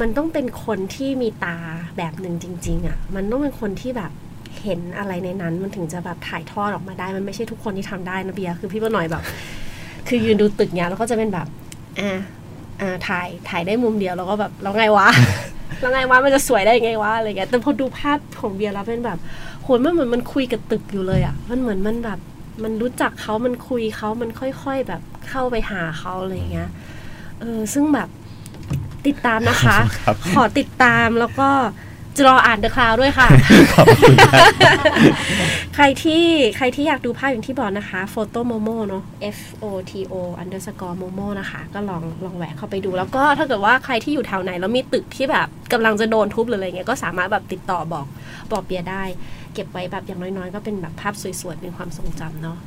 มันต้องเป็นคนที่มีตาแบบหนึ่งจริง ๆอะ่ะ มันต้องเป็นคนที่แบบเห็นอะไรในนั้น มันถึงจะแบบถ่ายทอดออกมาได้ มันไม่ใช่ทุกคนที่ทำได้นะเบียคือพี่ป้าหน่อยแบบ คือยืนดูตึกเนี้ยแล้วก็จะเป็นแบบอ่าอ่าถ่ายถ่ายได้มุมเดียวแล้วก็แบบแล้วไงวะ แล้วไงวะมันจะสวยได้ยังไงวะอะไรเงี้ยแต่พอดูภาพของเบียร์แล้วเป็นแบบโหมันเหมือนมันคุยกับตึกอยู่เลยอะ่ะมันเหมือนมันแบบ มันรู้จักเขามันคุยเขามันค่อยๆแบบเข้าไปหาเขาอะไรเงี้ยเออซึ่งแบบติดตามนะคะครับขอติดตามแล้วก็ จะรออ่านเดอะคลาวด้วยค่ะ ขอบคุณครับใครที่ใครที่อยากดูภาพอย่างที่บอกนะคะ Foto momo เนาะ F O T O underscore momo นะคะ ก็ลองลองแวะเข้าไปดู แล้วก็ถ้าเกิดว่าใครที่อยู่แถวไหน แล้วมีตึกที่แบบกำลังจะโดนทุบหรืออะไรเงี้ยก็สามารถแบบติดต่อบอกบอกเบียร์ได้ เก็บไว้แบบอย่างน้อยๆ ก็เป็นแบบภาพสวยๆ เป็นความทรงจำเนาะ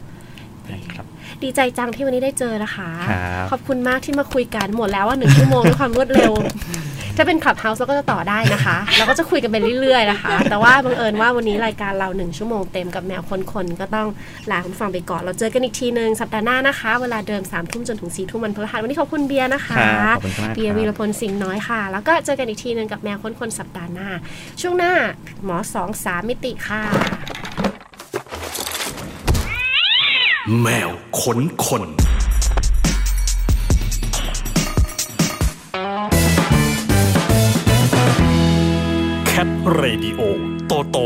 ครับ ดีใจจังที่วันนี้ได้เจอนะคะครับขอบคุณมากที่มาคุยกันหมดแล้วว่าหนึ่งชั่วโมงด้วยความรวดเร็ว ถ้าเป็น Clubhouse เราก็จะต่อได้นะคะเราก็จะคุยกันไปเรื่อยๆนะคะ แต่ว่าบังเอิญว่าวันนี้รายการเราหนึ่งชั่วโมงเต็มกับแมวคนๆก็ต้องลาคุณผู้ฟังไปก่อนเราเจอกันอีกทีหนึ่งสัปดาห์หน้านะคะ เวลาเดิมสามทุ่มจนถึงสี่ทุ่มวันพฤหัสวันนี้ขอบคุณเบียร์นะคะครับขอบคุณมากครับเบียร์วีรพลสิงห์น้อยค่ะ แล้วก็เจอกันอีกทีหนึ่งกับแมวคนๆสัปดาห์หน้า ช่วงหน้าหมอสองสามมิติค่ะ แมวขนคนCat Radio โตโต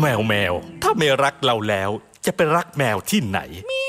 แมวแมว ถ้าไม่รักเราแล้ว จะไปรักแมวที่ไหนเมี